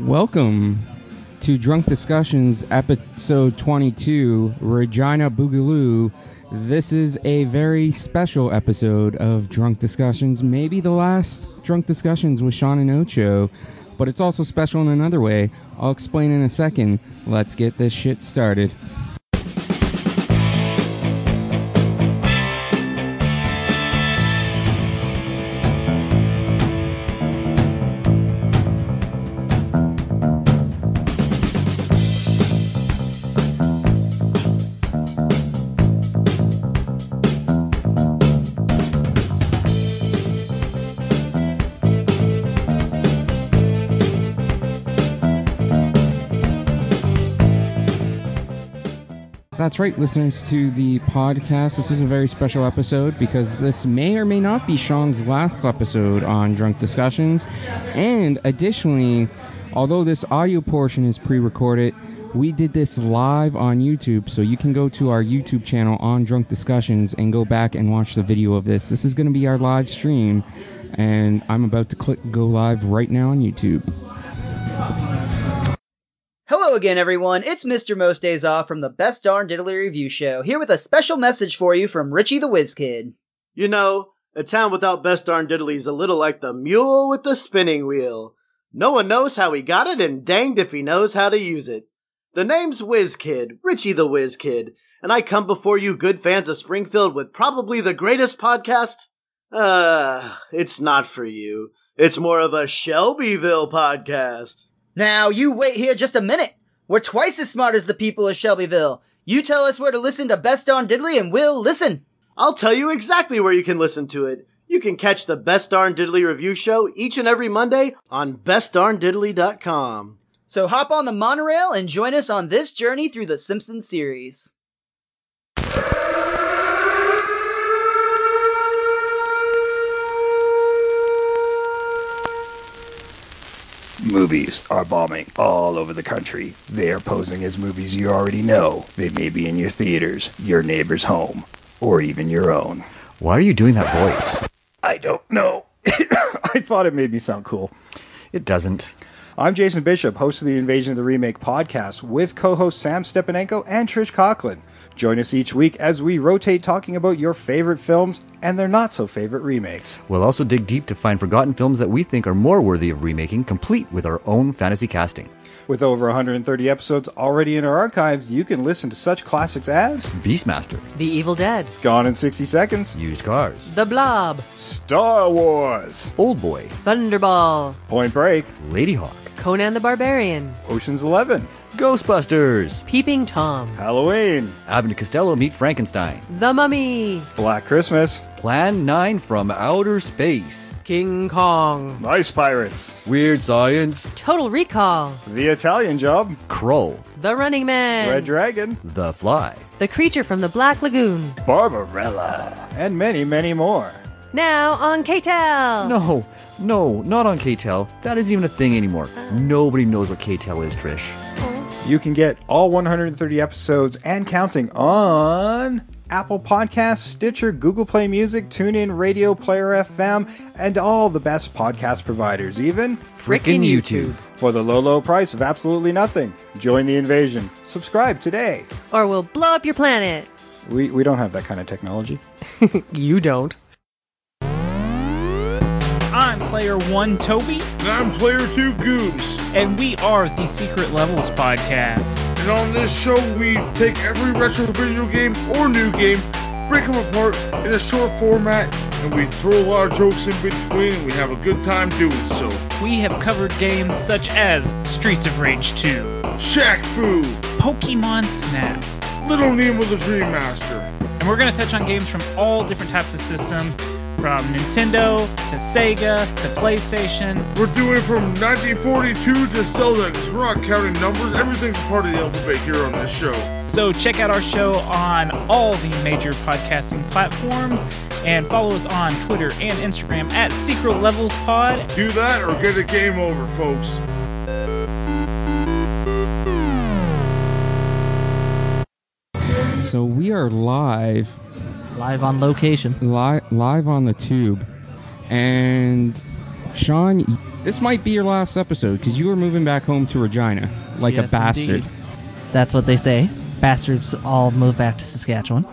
Welcome to Drunk Discussions, episode 22, Regina Boogaloo. This is a very special episode of Drunk Discussions, maybe the last Drunk Discussions with Sean and Ocho, but it's also special in another way. I'll explain in a second. Let's get this shit started. That's right, listeners to the podcast. This is a very special episode because this may or may not be Sean's last episode on Drunk Discussions. And additionally, although this audio portion is pre recorded, we did this live on YouTube, so you can go to our YouTube channel on Drunk Discussions and go back and watch the video of this. This is going to be our live stream, and I'm about to click go live right now on YouTube. Hello again, everyone. It's Mr. Most Days Off from the Best Darn Diddly Review Show, here with a special message for you from Richie the Whiz Kid. You know, a town without best darn diddly is a little like the mule with the spinning wheel. No one knows how he got it, and danged if he knows how to use it. The name's Whiz Kid, Richie the Whiz Kid, and I come before you good fans of Springfield with probably the greatest podcast. Uh, it's not for you. It's more of a Shelbyville podcast. Now, you wait here just a minute. We're twice as smart as the people of Shelbyville. You tell us where to listen to Best Darn Diddly, and we'll listen. I'll tell you exactly where you can listen to it. You can catch the Best Darn Diddly review show each and every Monday on bestdarndiddly.com. So hop on the monorail and join us on this journey through the Simpsons series. Movies are bombing all over the country. They are posing as movies you already know. They may be in your theaters, your neighbor's home, or even your own. Why are you doing that voice? I don't know. I thought it made me sound cool. It doesn't. I'm Jason Bishop, host of the Invasion of the Remake podcast, with co host Sam Stepanenko and Trish Conklin. Join us each week as we rotate talking about your favorite films and their not so favorite remakes. We'll also dig deep to find forgotten films that we think are more worthy of remaking, complete with our own fantasy casting. With over 130 episodes already in our archives, you can listen to such classics as Beastmaster, The Evil Dead, Gone in 60 Seconds, Used Cars, The Blob, Star Wars, Old Boy, Thunderball, Point Break, Ladyhawke, Conan the Barbarian, Ocean's 11, Ghostbusters, Peeping Tom, Halloween, Abbott and Costello Meet Frankenstein, The Mummy, Black Christmas, Plan 9 from Outer Space, King Kong, Ice Pirates, Weird Science, Total Recall, The Italian Job, Krull, The Running Man, Red Dragon, The Fly, The Creature from the Black Lagoon. Barbarella, and many, many more. Now on K-tel. No, no, not on K-tel. That isn't even a thing anymore. Nobody knows what K-tel is, Trish. Oh. You can get all 130 episodes and counting on Apple Podcasts, Stitcher, Google Play Music, TuneIn, Radio Player FM, and all the best podcast providers, even Frickin' YouTube. for the low, low price of absolutely nothing. Join the invasion. Subscribe today. Or we'll blow up your planet. We, we don't have that kind of technology. You don't. I'm player one Toby, And I'm player two Goobs. and we are the Secret Levels podcast. And on this show, we take every retro video game or new game, break them apart in a short format, and we throw a lot of jokes in between, and we have a good time doing so. We have covered games such as Streets of Rage 2, Shaq Fu, Pokemon Snap, Little Nemo the Dream Master, and we're going to touch on games from all different types of systems, from Nintendo to Sega to PlayStation. We're doing from 1942 to Zelda, because we're not counting numbers. Everything's a part of the alphabet here on this show. So check out our show on all the major podcasting platforms and follow us on Twitter and Instagram at Secret Levels Pod. Do that or get a game over, folks. So we are live Live on location. li- live on the tube and sean this might be your last episode because you were moving back home to Regina like Yes, a bastard. indeed. That's what they say. Bastards all move back to Saskatchewan.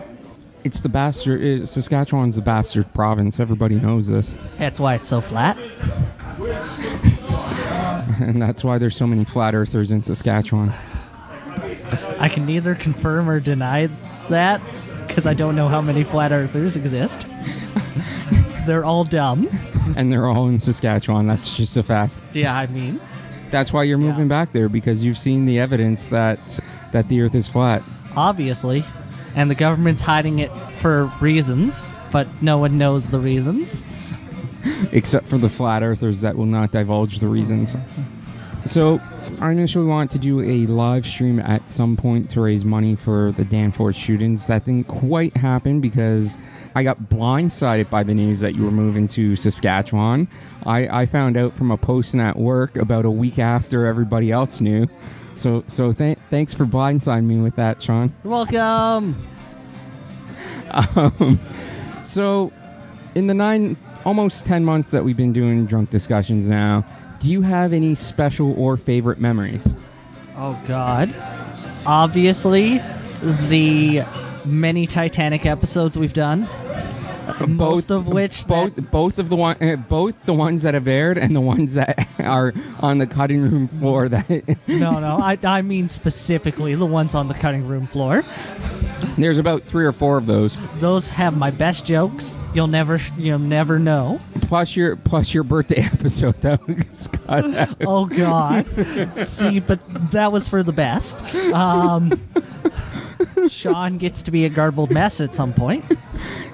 It's the bastard. Uh, Saskatchewan's the bastard province. Everybody knows this, That's why it's so flat. and that's why there's so many flat earthers in Saskatchewan. I can neither confirm or deny that because I don't know how many flat earthers exist. They're all dumb. and they're all in Saskatchewan. That's just a fact. Yeah, I mean, That's why you're moving back there because you've seen the evidence that that the Earth is flat. obviously. And the government's hiding it for reasons, but no one knows the reasons. except for the flat earthers that will not divulge the reasons. So, I initially wanted to do a live stream at some point to raise money for the Danforth shootings. That didn't quite happen because I got blindsided by the news that you were moving to Saskatchewan. I, I found out from a posting at work about a week after everybody else knew. So, so th- thanks for blindsiding me with that, Sean. You're welcome. Um, so, in the nine, almost 10 months that we've been doing drunk discussions now, do you have any special or favorite memories? Oh, God. Obviously, the many Titanic episodes we've done, most of which that- both both of the one uh, both the ones that have aired and the ones that are on the cutting room floor that no, no, I, I mean specifically the ones on the cutting room floor. There's about three or four of those Those have my best jokes. You'll never, you'll never know. plus your plus your birthday episode that was cut out. Oh God! See, but that was for the best. Um, Sean gets to be a garbled mess at some point,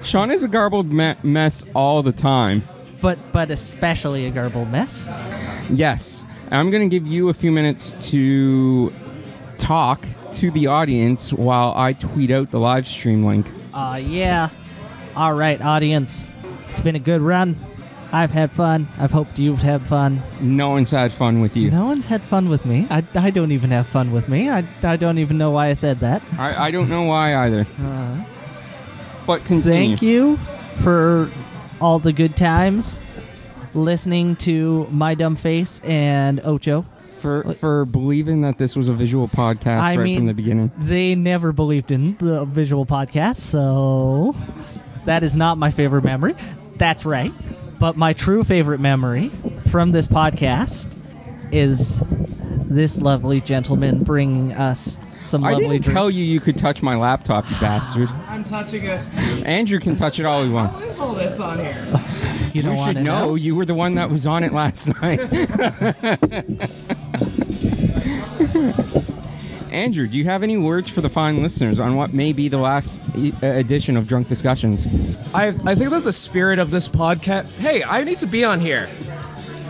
Sean is a garbled me- mess all the time. but but especially a garbled mess. Yes, I'm going to give you a few minutes to talk to the audience while I tweet out the live stream link. Uh, yeah. All right, audience. It's been a good run. I've had fun. I've hoped you've had fun. No one's had fun with you. No one's had fun with me. I, I don't even have fun with me. I, I don't even know why I said that. I, I don't know why either. but continue. Thank you for all the good times listening to my dumb face and Ocho. For for believing that this was a visual podcast I right mean, from the beginning. They never believed in the visual podcast, so that is not my favorite memory. That's right. But my true favorite memory from this podcast is this lovely gentleman bringing us some I lovely didn't tell you you could touch my laptop, you bastard. I'm touching it. Andrew can touch it all he wants. What is all this on here? You don't You should know. know. You were the one that was on it last night. Andrew, do you have any words for the fine listeners on what may be the last e- uh, edition of Drunk Discussions? I I think that the spirit of this podcast. Hey, I need to be on here.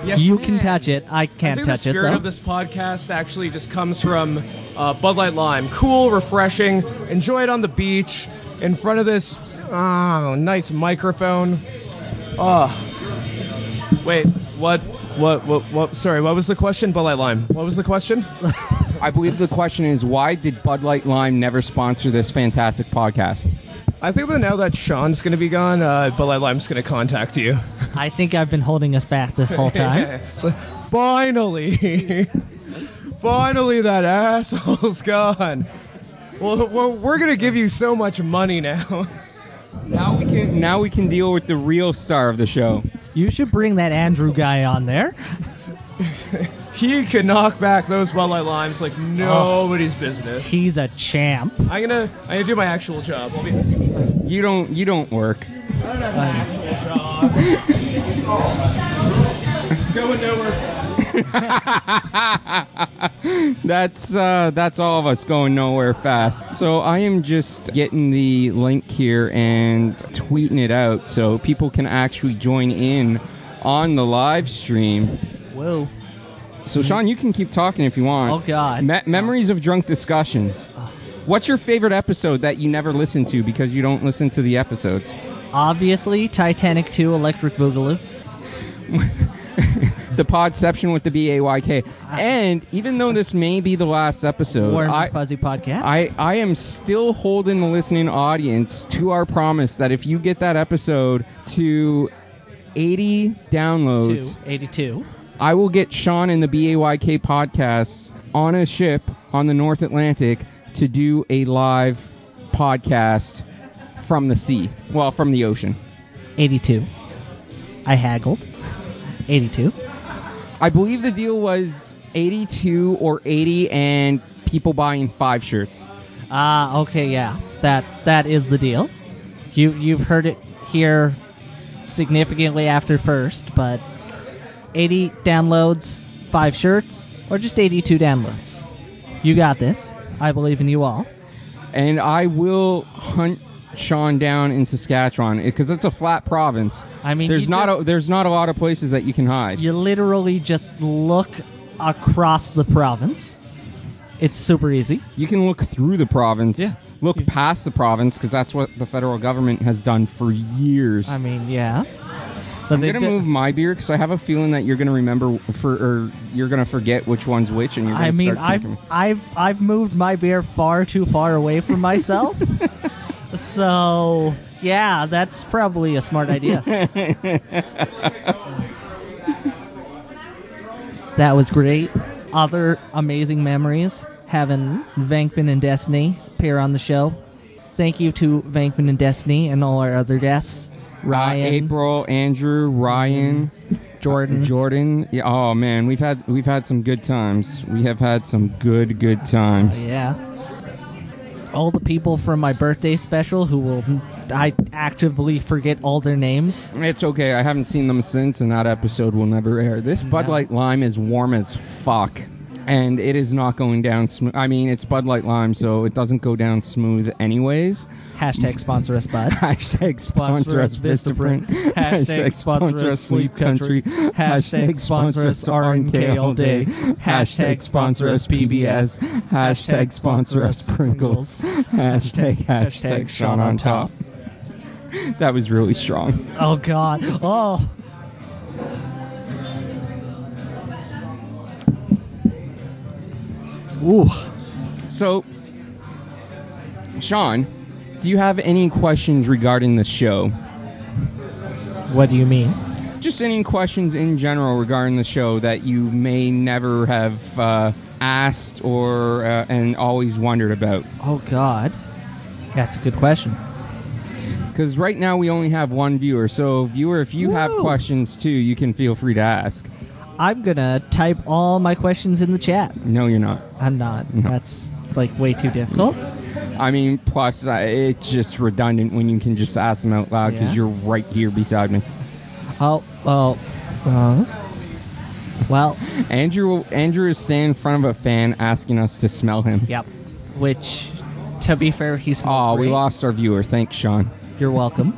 Yes, You can man. touch it. I I can't think the touch it The spirit though. of this podcast actually just comes from uh, Bud Light Lime. Cool, refreshing. Enjoy it on the beach in front of this oh, nice microphone. Oh, wait, what? What? What? What? Sorry, what was the question? Bud Light Lime. What was the question? I believe the question is why did Bud Light Lime never sponsor this fantastic podcast? I think that now that Sean's going to be gone, uh, Bud Light Lime's going to contact you. I think I've been holding us back this whole time. Finally, finally, that asshole's gone. Well, well, we're gonna give you so much money now. Now we can now we can deal with the real star of the show. You should bring that Andrew guy on there. He could knock back those Light limes like nobody's oh, business. He's a champ. I'm gonna, I'm gonna do my actual job. I'll be, You don't you don't work. going nowhere. That's uh, that's all of us going nowhere fast. So I am just getting the link here and tweeting it out so people can actually join in on the live stream. Whoa. So Sean, you can keep talking if you want. Oh, God. Me- memories of drunk discussions. What's your favorite episode that you never listen to because you don't listen to the episodes? Obviously, Titanic 2 Electric Boogaloo. The Podception with the B A Y K. And even though this may be the last episode, Warm I, Fuzzy Podcast. I, I am still holding the listening audience to our promise that if you get that episode to 80 downloads, Two, 82. I will get Sean and the BAYK podcasts on a ship on the North Atlantic to do a live podcast from the sea. Well, from the ocean. 82. I haggled. 82. I believe the deal was 82 or 80 and people buying five shirts. Ah, okay, yeah. That that is the deal. You you've heard it here significantly after first, but 80 downloads, 5 shirts, or just 82 downloads. You got this. I believe in you all. And I will hunt Sean down in Saskatchewan eh, because it's a flat province. I mean, there's not just- a, there's not a lot of places that you can hide. You literally just look across the province. It's super easy. You can look through the province. Yeah. Look past the province because that's what the federal government has done for years. I mean, yeah. But I'm gonna di- move my beer because I have a feeling that you're gonna remember for or you're gonna forget which one's which, and you're gonna I mean, I've. I've I've moved my beer far too far away from myself. so yeah, that's probably a smart idea. that was great. Other amazing memories having Vankman and Destiny appear on the show. Thank you to Vankman and Destiny and all our other guests. Ryan, Uh, April, Andrew, Ryan, Jordan. Jordan. Yeah, oh man, we've had we've had some good times. We have had some good good times. Yeah. All the people from my birthday special who will I actively forget all their names. It's okay. I haven't seen them since, and that episode will never air. This Bud Light Lime is warm as fuck, and it is not going down smooth. I mean, it's Bud Light Lime, so it doesn't go down smooth, anyways. Hashtag sponsor us, bud. Hashtag sponsor us Vistaprint. Hashtag sponsor us Sleep Country. Hashtag sponsor us RNK all day. Hashtag sponsor us PBS. Hashtag sponsor us Sprinkles. Hashtag hashtag Sean on top. That was really strong. Oh God. Oh. Ooh. So, Sean, do you have any questions regarding the show? What do you mean? Just any questions in general regarding the show that you may never have uh, asked or uh, and always wondered about? Oh God. That's a good question. Because right now we only have one viewer. So, viewer, if you have questions too, you can feel free to ask. I'm gonna type all my questions in the chat. No, you're not. I'm not. That's like way too difficult. I mean, plus uh, it's just redundant when you can just ask them out loud because Yeah. you're right here beside me. Oh, well, uh, this- well, Andrew, Andrew is standing in front of a fan asking us to smell him. yep. Which, to be fair, he smells Oh, we great. lost our viewer. Thanks, Sean. You're welcome.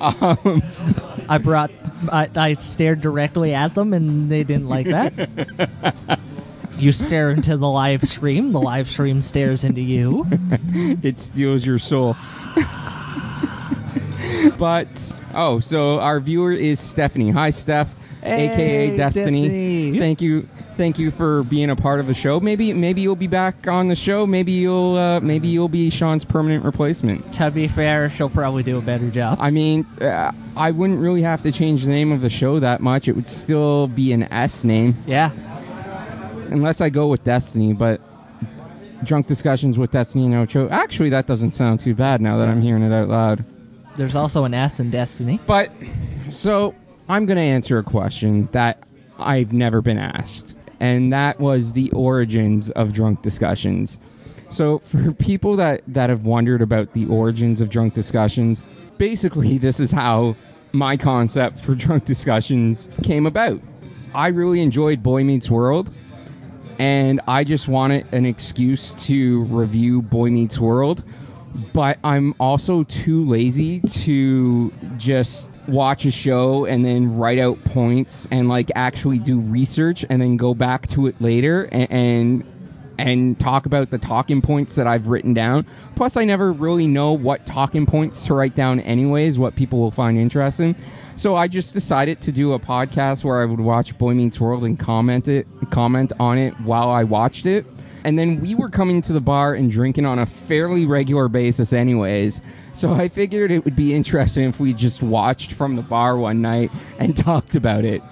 I brought. I, I stared directly at them, and they didn't like that. you stare into the live stream. The live stream stares into you. it steals your soul. but oh, so our viewer is Stephanie. Hi, Steph, aka Destiny. Destiny. Thank you, thank you for being a part of the show. Maybe, maybe you'll be back on the show. Maybe you'll, uh, maybe you'll be Sean's permanent replacement. To be fair, she'll probably do a better job. I mean, uh, I wouldn't really have to change the name of the show that much. It would still be an S name. Yeah. Unless I go with Destiny, but drunk discussions with Destiny and Ocho. Actually, that doesn't sound too bad now that I'm hearing it out loud. There's also an S in Destiny. But so I'm going to answer a question that I've never been asked, and that was the origins of drunk discussions. So for people that that have wondered about the origins of drunk discussions, basically this is how my concept for drunk discussions came about. I really enjoyed Boy Meets World and I just wanted an excuse to review Boy Meets World. But I'm also too lazy to just watch a show and then write out points and like actually do research and then go back to it later and and, and talk about the talking points that I've written down. Plus, I never really know what talking points to write down, anyways, what people will find interesting. So I just decided to do a podcast where I would watch Boy Meets World and comment it, comment on it while I watched it. And then we were coming to the bar and drinking on a fairly regular basis, anyways. So I figured it would be interesting if we just watched from the bar one night and talked about it.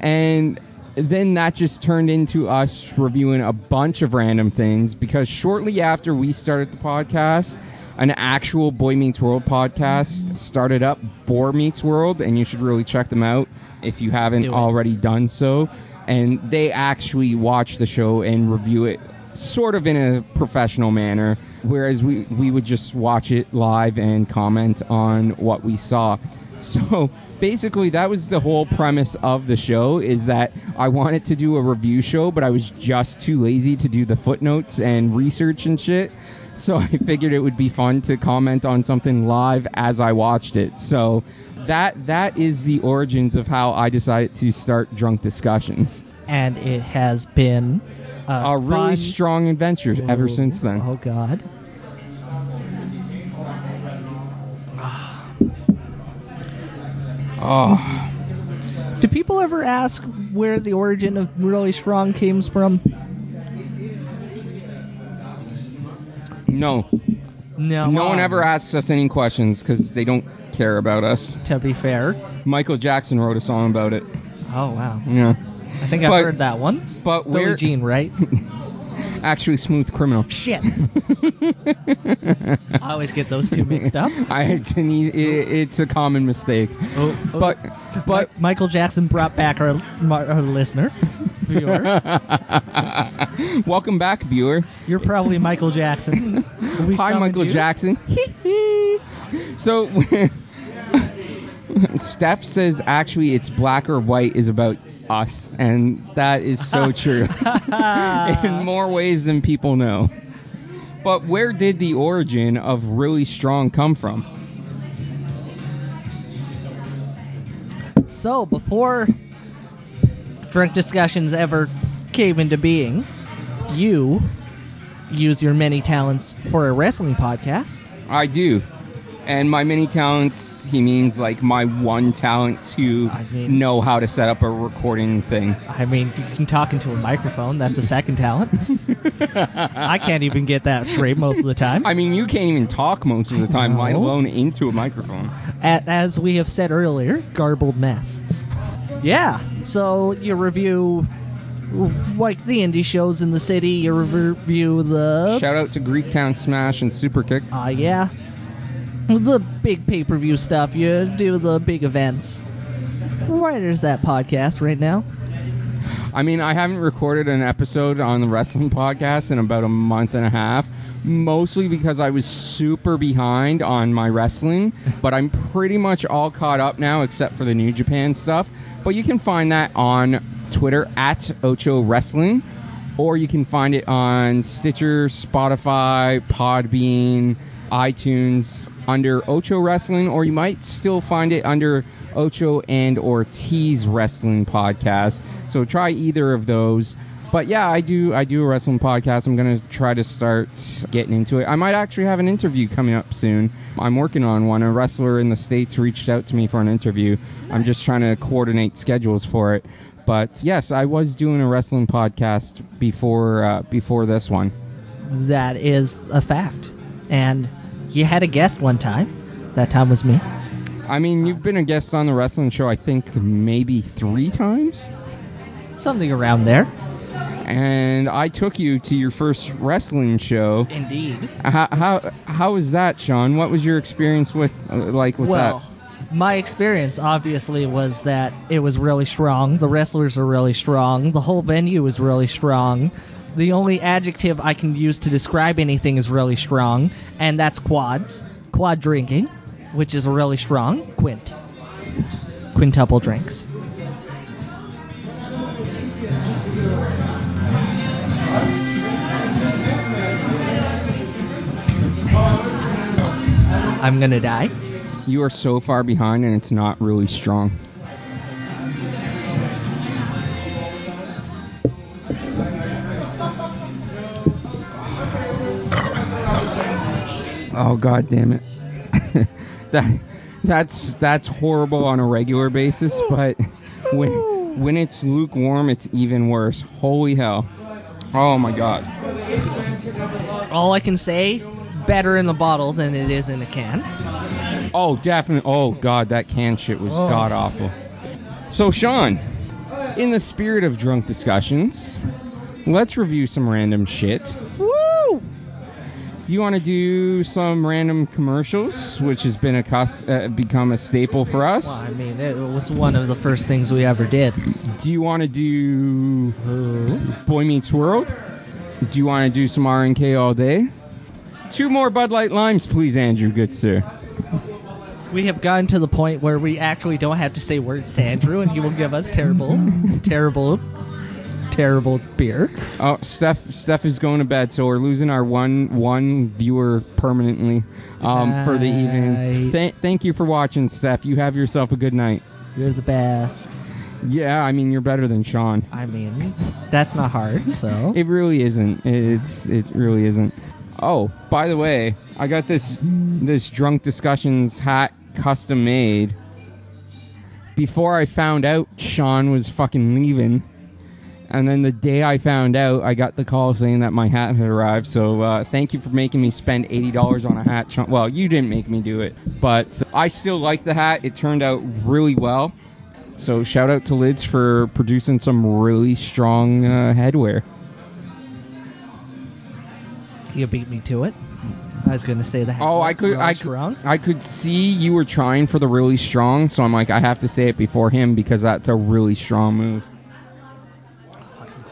And then that just turned into us reviewing a bunch of random things because shortly after we started the podcast, an actual Boy Meets World podcast started up, Boar Meets World, and you should really check them out if you haven't already done so. And they actually watch the show and review it sort of in a professional manner, whereas we, we would just watch it live and comment on what we saw. So basically that was the whole premise of the show is that I wanted to do a review show, but I was just too lazy to do the footnotes and research and shit. So I figured it would be fun to comment on something live as I watched it. So that that is the origins of how I decided to start drunk discussions. And it has been Uh, a, A really fun- strong adventure ever since then. Oh God. Oh, Do people ever ask where the origin of really strong came from? no. No. No one um, ever asks us any questions because they don't care about us. To be fair. Michael Jackson wrote a song about it. Oh wow. Yeah. I think I've But- heard that one. But Billie where Jean, right? actually smooth criminal. Shit. I always get those two mixed up. I it's, an e- it, it's a common mistake. Oh, oh. But but Michael Jackson brought back our, our listener, viewer. welcome back, viewer. You're probably Michael Jackson. We Hi, Michael you. Jackson. so Steph says actually it's black or white is about us, and that is so true in more ways than people know. But where did the origin of really strong come from? So before drunk discussions ever came into being, you use your many talents for a wrestling podcast. I do. And my many talents, he means like my one talent to I mean- know how to set up a recording thing. I mean, you can talk into a microphone. That's a second talent. I can't even get that straight most of the time. I mean, you can't even talk most of the time, let alone into a microphone. As we have said earlier, garbled mess. Yeah. So you review like the indie shows in the city. You review the Shout out to Greektown Smash and Superkick. Ah, yeah. The big pay per view stuff. You do the big events. Where is that podcast right now? I mean, I haven't recorded an episode on the wrestling podcast in about a month and a half, mostly because I was super behind on my wrestling, but I'm pretty much all caught up now except for the New Japan stuff. But you can find that on Twitter at Ocho Wrestling, or you can find it on Stitcher, Spotify, Podbean, iTunes under Ocho Wrestling, or you might still find it under Ocho and Ortiz Wrestling Podcast. So try either of those. But yeah, I do I do a wrestling podcast. I'm gonna try to start getting into it. I might actually have an interview coming up soon. I'm working on one. A wrestler in the states reached out to me for an interview. I'm just trying to coordinate schedules for it. But yes, I was doing a wrestling podcast before uh, before this one. That is a fact. And you had a guest one time. That time was me. I mean, you've been a guest on the wrestling show. I think maybe three times. Something around there. and I took you to your first wrestling show. Indeed. How how, how was that, Sean? What was your experience with uh, like with that? well, that? my experience obviously was that it was really strong. The wrestlers are really strong. The whole venue was really strong. The only adjective I can use to describe anything is really strong, and that's quads. Quad drinking, which is really strong. Quint. Quintuple drinks. I'm gonna die. You are so far behind, and it's not really strong. Oh god damn it. that that's that's horrible on a regular basis, but when when it's lukewarm it's even worse. Holy hell. Oh my god. All I can say, better in the bottle than it is in a can. Oh, definitely. Oh god, that can shit was oh. god awful. So Sean, in the spirit of drunk discussions, let's review some random shit. Woo! Do you want to do some random commercials, which has been a cus- uh, become a staple for us? Well, I mean, it was one of the first things we ever did. Do you want to do Boy Meets World? Do you want to do some RNK all day? Two more Bud Light Limes, please, Andrew, good sir. We have gotten to the point where we actually don't have to say words to Andrew, and he will give us terrible, terrible, terrible beer. Oh, Steph, Steph is going to bed, so we're losing our one one viewer permanently um, for the evening. Th- thank you for watching, Steph. You have yourself a good night. You're the best. Yeah, I mean you're better than Sean. I mean, that's not hard. So It really isn't. It's it really isn't. Oh, by the way, I got this this drunk discussions hat custom made. Before I found out Sean was fucking leaving, and then the day I found out, I got the call saying that my hat had arrived. So uh, thank you for making me spend eighty dollars on a hat. Well, you didn't make me do it, but I still like the hat. It turned out really well. So shout out to Lids for producing some really strong uh, headwear. you beat me to it. I was going to say that. Oh, I could, I could, I could see you were trying for the really strong, so I'm like, I have to say it before him because that's a really strong move.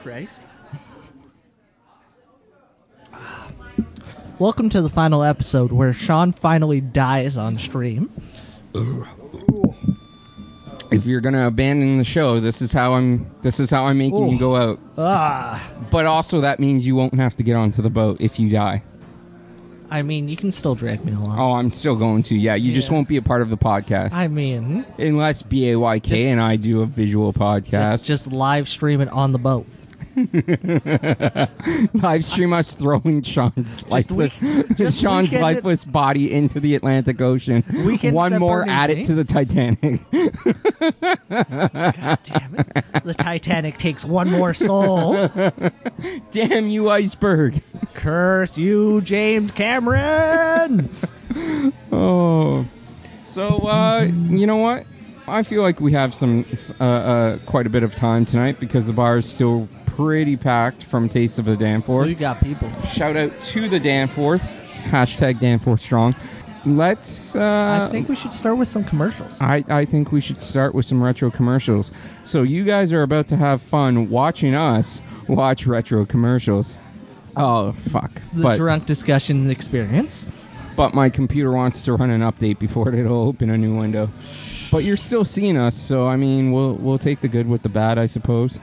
Christ. Welcome to the final episode where Sean finally dies on stream. If you're gonna abandon the show, this is how I'm. This is how I'm making you go out. Ah, But also, that means you won't have to get onto the boat if you die. I mean, you can still drag me along. Oh, I'm still going to. Yeah, you just Yeah. won't be a part of the podcast I mean, unless B A Y K Just- and I do a visual podcast. just, just live stream it on the boat. live stream us throwing Sean's lifeless just Sean's it- lifeless body into the Atlantic Ocean. Weekend One more add it to the Titanic. God Damn it. The Titanic takes one more soul. Damn you, iceberg. Curse you, James Cameron. Oh, so uh, you know what? I feel like we have some uh, uh, quite a bit of time tonight because the bar is still pretty packed from Taste of the Danforth. we got people. Shout out to the Danforth. Hashtag Danforth Strong. Let's. Uh, I think we should start with some commercials. I, I think we should start with some retro commercials. So you guys are about to have fun watching us watch retro commercials. Oh fuck! the but drunk discussion experience. but my computer wants to run an update before it'll open a new window. But you're still seeing us, so I mean, we'll we'll take the good with the bad, I suppose.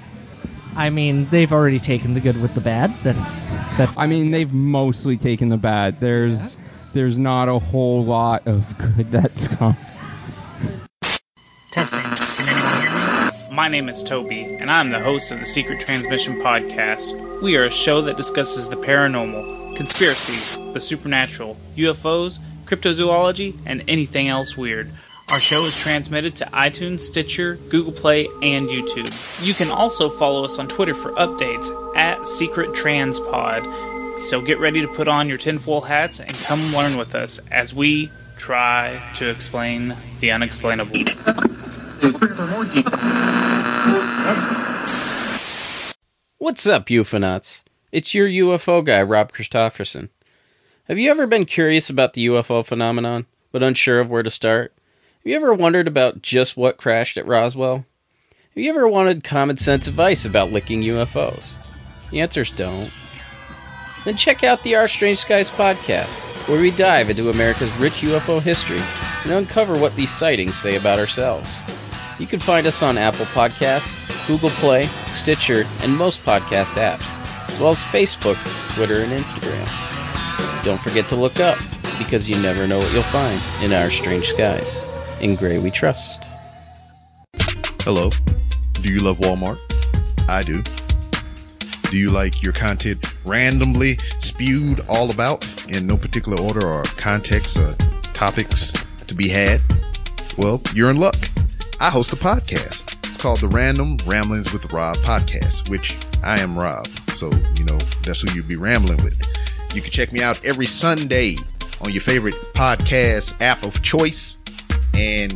I mean, they've already taken the good with the bad. That's that's. I mean, they've mostly taken the bad. There's there's not a whole lot of good that's come. Testing. Can anyone hear me? My name is Toby, and I'm the host of the Secret Transmission Podcast. We are a show that discusses the paranormal, conspiracies, the supernatural, UFOs, cryptozoology, and anything else weird. Our show is transmitted to iTunes, Stitcher, Google Play, and YouTube. You can also follow us on Twitter for updates at Secret Transpod. So get ready to put on your tinfoil hats and come learn with us as we try to explain the unexplainable. What's up, UFOnauts? It's your UFO guy, Rob Christofferson. Have you ever been curious about the UFO phenomenon, but unsure of where to start? Have you ever wondered about just what crashed at Roswell? Have you ever wanted common sense advice about licking UFOs? The answer's don't. Then check out the Our Strange Skies podcast, where we dive into America's rich UFO history and uncover what these sightings say about ourselves. You can find us on Apple Podcasts, Google Play, Stitcher, and most podcast apps, as well as Facebook, Twitter, and Instagram. Don't forget to look up, because you never know what you'll find in our strange skies. In Gray We Trust. Hello. Do you love Walmart? I do. Do you like your content randomly spewed all about in no particular order or context or topics to be had? Well, you're in luck. I host a podcast. It's called the Random Ramblings with Rob podcast, which I am Rob. So, you know, that's who you'd be rambling with. You can check me out every Sunday on your favorite podcast app of choice. And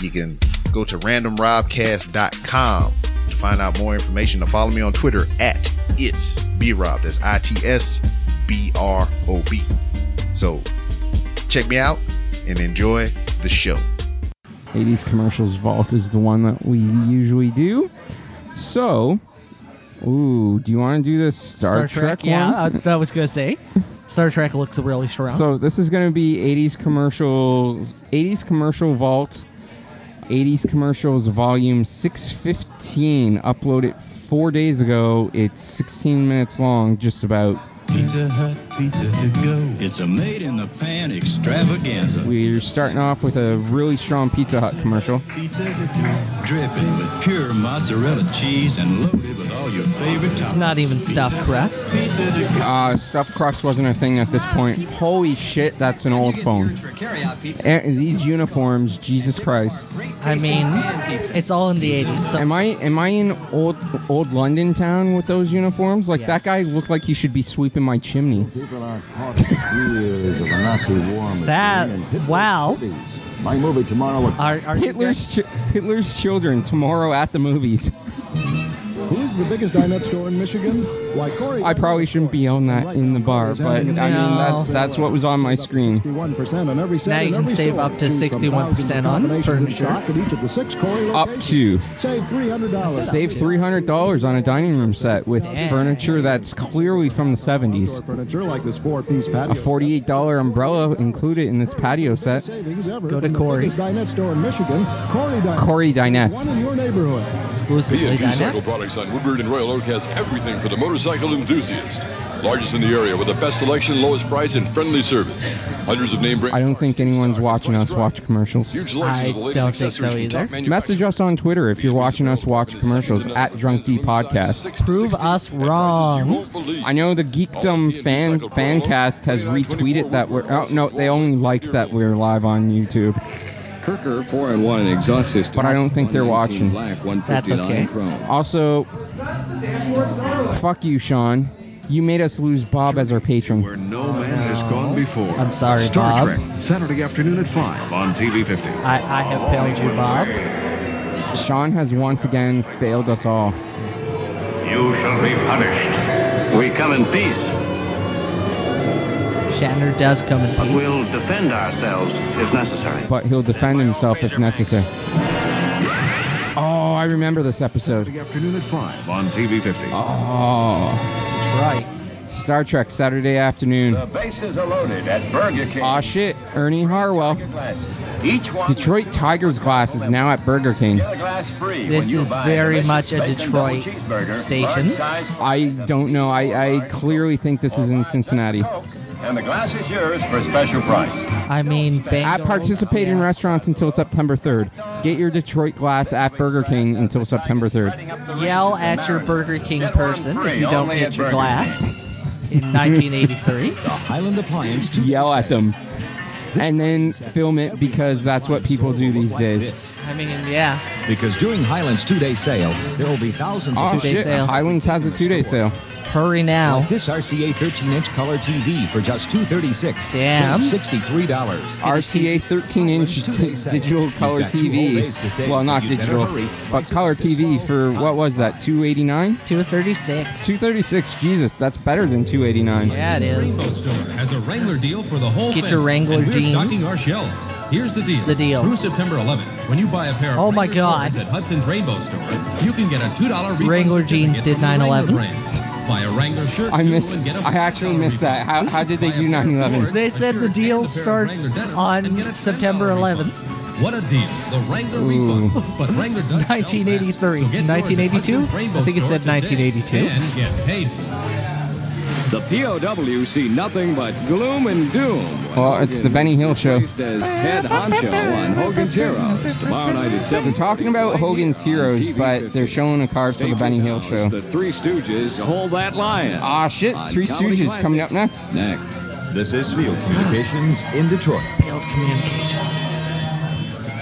you can go to randomrobcast.com to find out more information, to follow me on Twitter at it's B Rob. That's I T S B R O B. So check me out and enjoy the show. 80s commercials vault is the one that we usually do. So, ooh, do you want to do this Star, Trek, Yeah, one? uh, I was gonna say. Star Trek looks really strong. So this is going to be 80s commercials, 80s commercial vault, 80s commercials volume 615, uploaded four days ago. It's 16 minutes long, just about. Pizza Hut, pizza to go. It's a made in the pan extravaganza. We're starting off with a really strong Pizza Hut commercial. Pizza to go. Dripping with pure mozzarella cheese and loaded with all your favorite toppings. it's not even stuffed crust. Pizza to go. Uh, stuffed crust wasn't a thing at this point. Holy shit, that's an old phone. Eh, These uniforms, Jesus Christ. I mean, it's all in the 80s. So Am I am I in old old London town with those uniforms? Like that guy looked like he should be sweeping my chimney. That, wow. My movie tomorrow. Are, are Hitler's chi- Hitler's children tomorrow at the movies. Who's the biggest dinette store in Michigan? Why, Corey. I probably shouldn't be on that in the bar, but I mean that's that's what was on my screen. on every set Now you can save store. up to 61% on combinations in furniture. stock at each of the six Corey Up to Save $300. save three hundred dollars on a dining room set with furniture that's clearly from the seventies. Furniture like this four-piece patio. A forty-eight dollar umbrella included in this patio set. Go to Corey. dinette store in Michigan, Corey Dinette. One Dinettes. in your neighborhood. exclusively B&B dinettes? Products on Woodward and Royal Oak has everything for the motorcycle enthusiast. Largest in the area with the best selection, lowest price, and friendly service. Hundreds of name brand I don't think anyone's watching us watch commercials. huge selection I of the latest don't think accessories so either. top manufacturers. Message us on Twitter if you're watching us watch commercials at Drunk D Podcast. Prove us wrong. I know the Geekdom fan fan cast has retweeted that we're oh no they only liked that we're live on YouTube. Kerker 4 and 1 exhaust system. But I don't think they're watching. Black, That's okay. Chrome. Also, fuck you, Sean. You made us lose Bob as our patron. No man has gone before. I'm sorry, Star Bob. Trek, Saturday afternoon at 5 on TV 50. I, I have failed you, Bob. Sean has once again failed us all. You shall be punished. We come in peace, Shatner does come in but we'll defend ourselves if necessary. But he'll defend himself if necessary. Oh, I remember this episode. Saturday afternoon at 5 on TV 50. Oh, right. Star Trek Saturday afternoon. The bases are loaded at Burger King. Aw shit, Ernie Harwell. Each one Detroit Tigers glass is now at Burger King. glass free This is very much a Detroit station. I don't know. I, I clearly think this is in Cincinnati. And the glass is yours for a special price. I mean, At Bengals, participating yeah. restaurants until September 3rd. Get your Detroit glass at Burger King until September 3rd. Yell at your Burger King person if you don't get your glass in 1983. The Highland Appliance Yell at them. And then film it because that's what people do these days. I mean, yeah. Because during Highland's two-day sale, there will be thousands Oh of Two-day shit, sale. Highlands has a two-day sale. Hurry now. Like this RCA 13-inch color TV for just 236. Damn. $63. RCA 13-inch digital color You've got two whole days to TV. Well, not digital, but color TV for what was that? 289? 236. 236. Jesus, that's better than 289. Yeah, it Rainbow. Store has a Wrangler deal for the whole Get your Wrangler and we're jeans. stocking our shelves. Here's the deal. The deal. Through September 11th, when you buy a pair of Oh my Wrangler God. Fords at Hudson's Rainbow Store, you can get a $2 Wrangler jeans did from the Wrangler 9/11. Brand. Buy a Wrangler shirt I too, missed. and get a I actually $5 missed that. How, how did they do 9/11? They said the deal and a pair of starts on and get a $10 September 11th. What a deal. The Wrangler refund. But Wrangler does 1983. so get yours at 1982? I think it Store said today 1982. The POW see nothing but gloom and doom. when Well, it's the Benny Hill show. replaced as head honcho on Hogan's Heroes tomorrow night at 7. They're talking about Hogan's Heroes, but they're showing a card for the Benny Hill show. The Three Stooges hold that lion. Ah, shit. Three Comedy Stooges coming up next. Next. This is Field Communications in Detroit. Field Communications.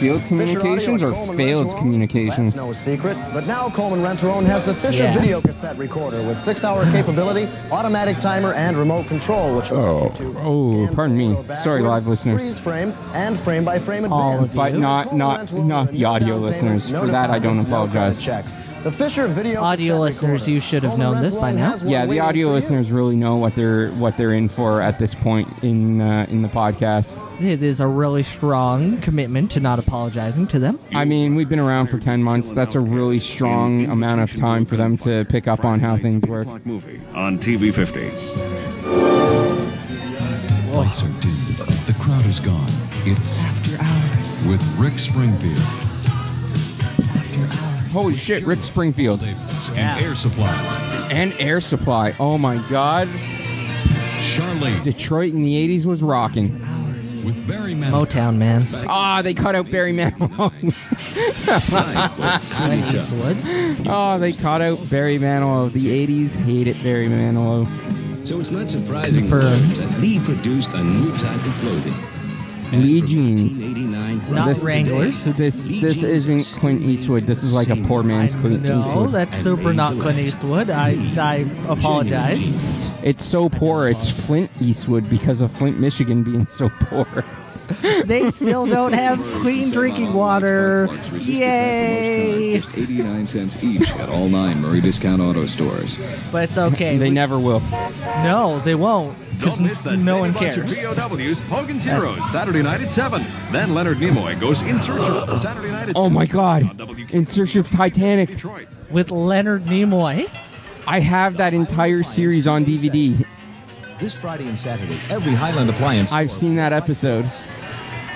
Field Communications or failed communications? No secret, but now Coleman Renterone has the Fisher Yes. video cassette recorder with six-hour capability, automatic timer, and remote control, which allows you to Oh, pardon me. Sorry, live listeners. freeze frame and frame-by-frame All advance. of But not- not- not the audio listeners. For that, I don't apologize. Checks. The Fisher video Audio listeners, you should have known this by now. Yeah, the audio listeners really know what they're what they're in for at this point in uh, in the podcast. It is a really strong commitment to not apologizing to them. I mean, we've been around for ten months. That's a really strong amount of time for them to pick up on how things work. movie on TV 50. Lights are dimmed. The crowd is gone. It's After Hours with Rick Springfield. Holy shit, Rick Springfield And Air Supply. and Air Supply. Oh my God, Charlie. Detroit in the '80s was rocking. With Barry Manilow. Motown, man. Ah, they cut out Barry Manilow. Clint Eastwood. oh, they cut out Barry Manilow. The '80s hated Barry Manilow. So it's not surprising Confirmed. that Lee produced a new type of clothing. Lee jeans. Not this, Wranglers. This this isn't Clint Eastwood. This is like a poor man's Clint No, Eastwood. that's super not Clint Eastwood. I I apologize. It's so poor. It's Flint Eastwood because of Flint, Michigan being so poor. They still don't have clean drinking water. Yay! Just 89 cents each at all nine Murray Discount Auto Stores. But it's okay. They never will. No, they won't. Because Don't miss that no one bunch of cares. POWs, Hogan's Heroes, Saturday night at 7. Then Leonard Nimoy goes in search of Saturday night at Oh my God! In Search of Titanic. With Leonard Nimoy. I have that entire series on DVD. This Friday and Saturday, every Highland Appliance. I've seen that episode.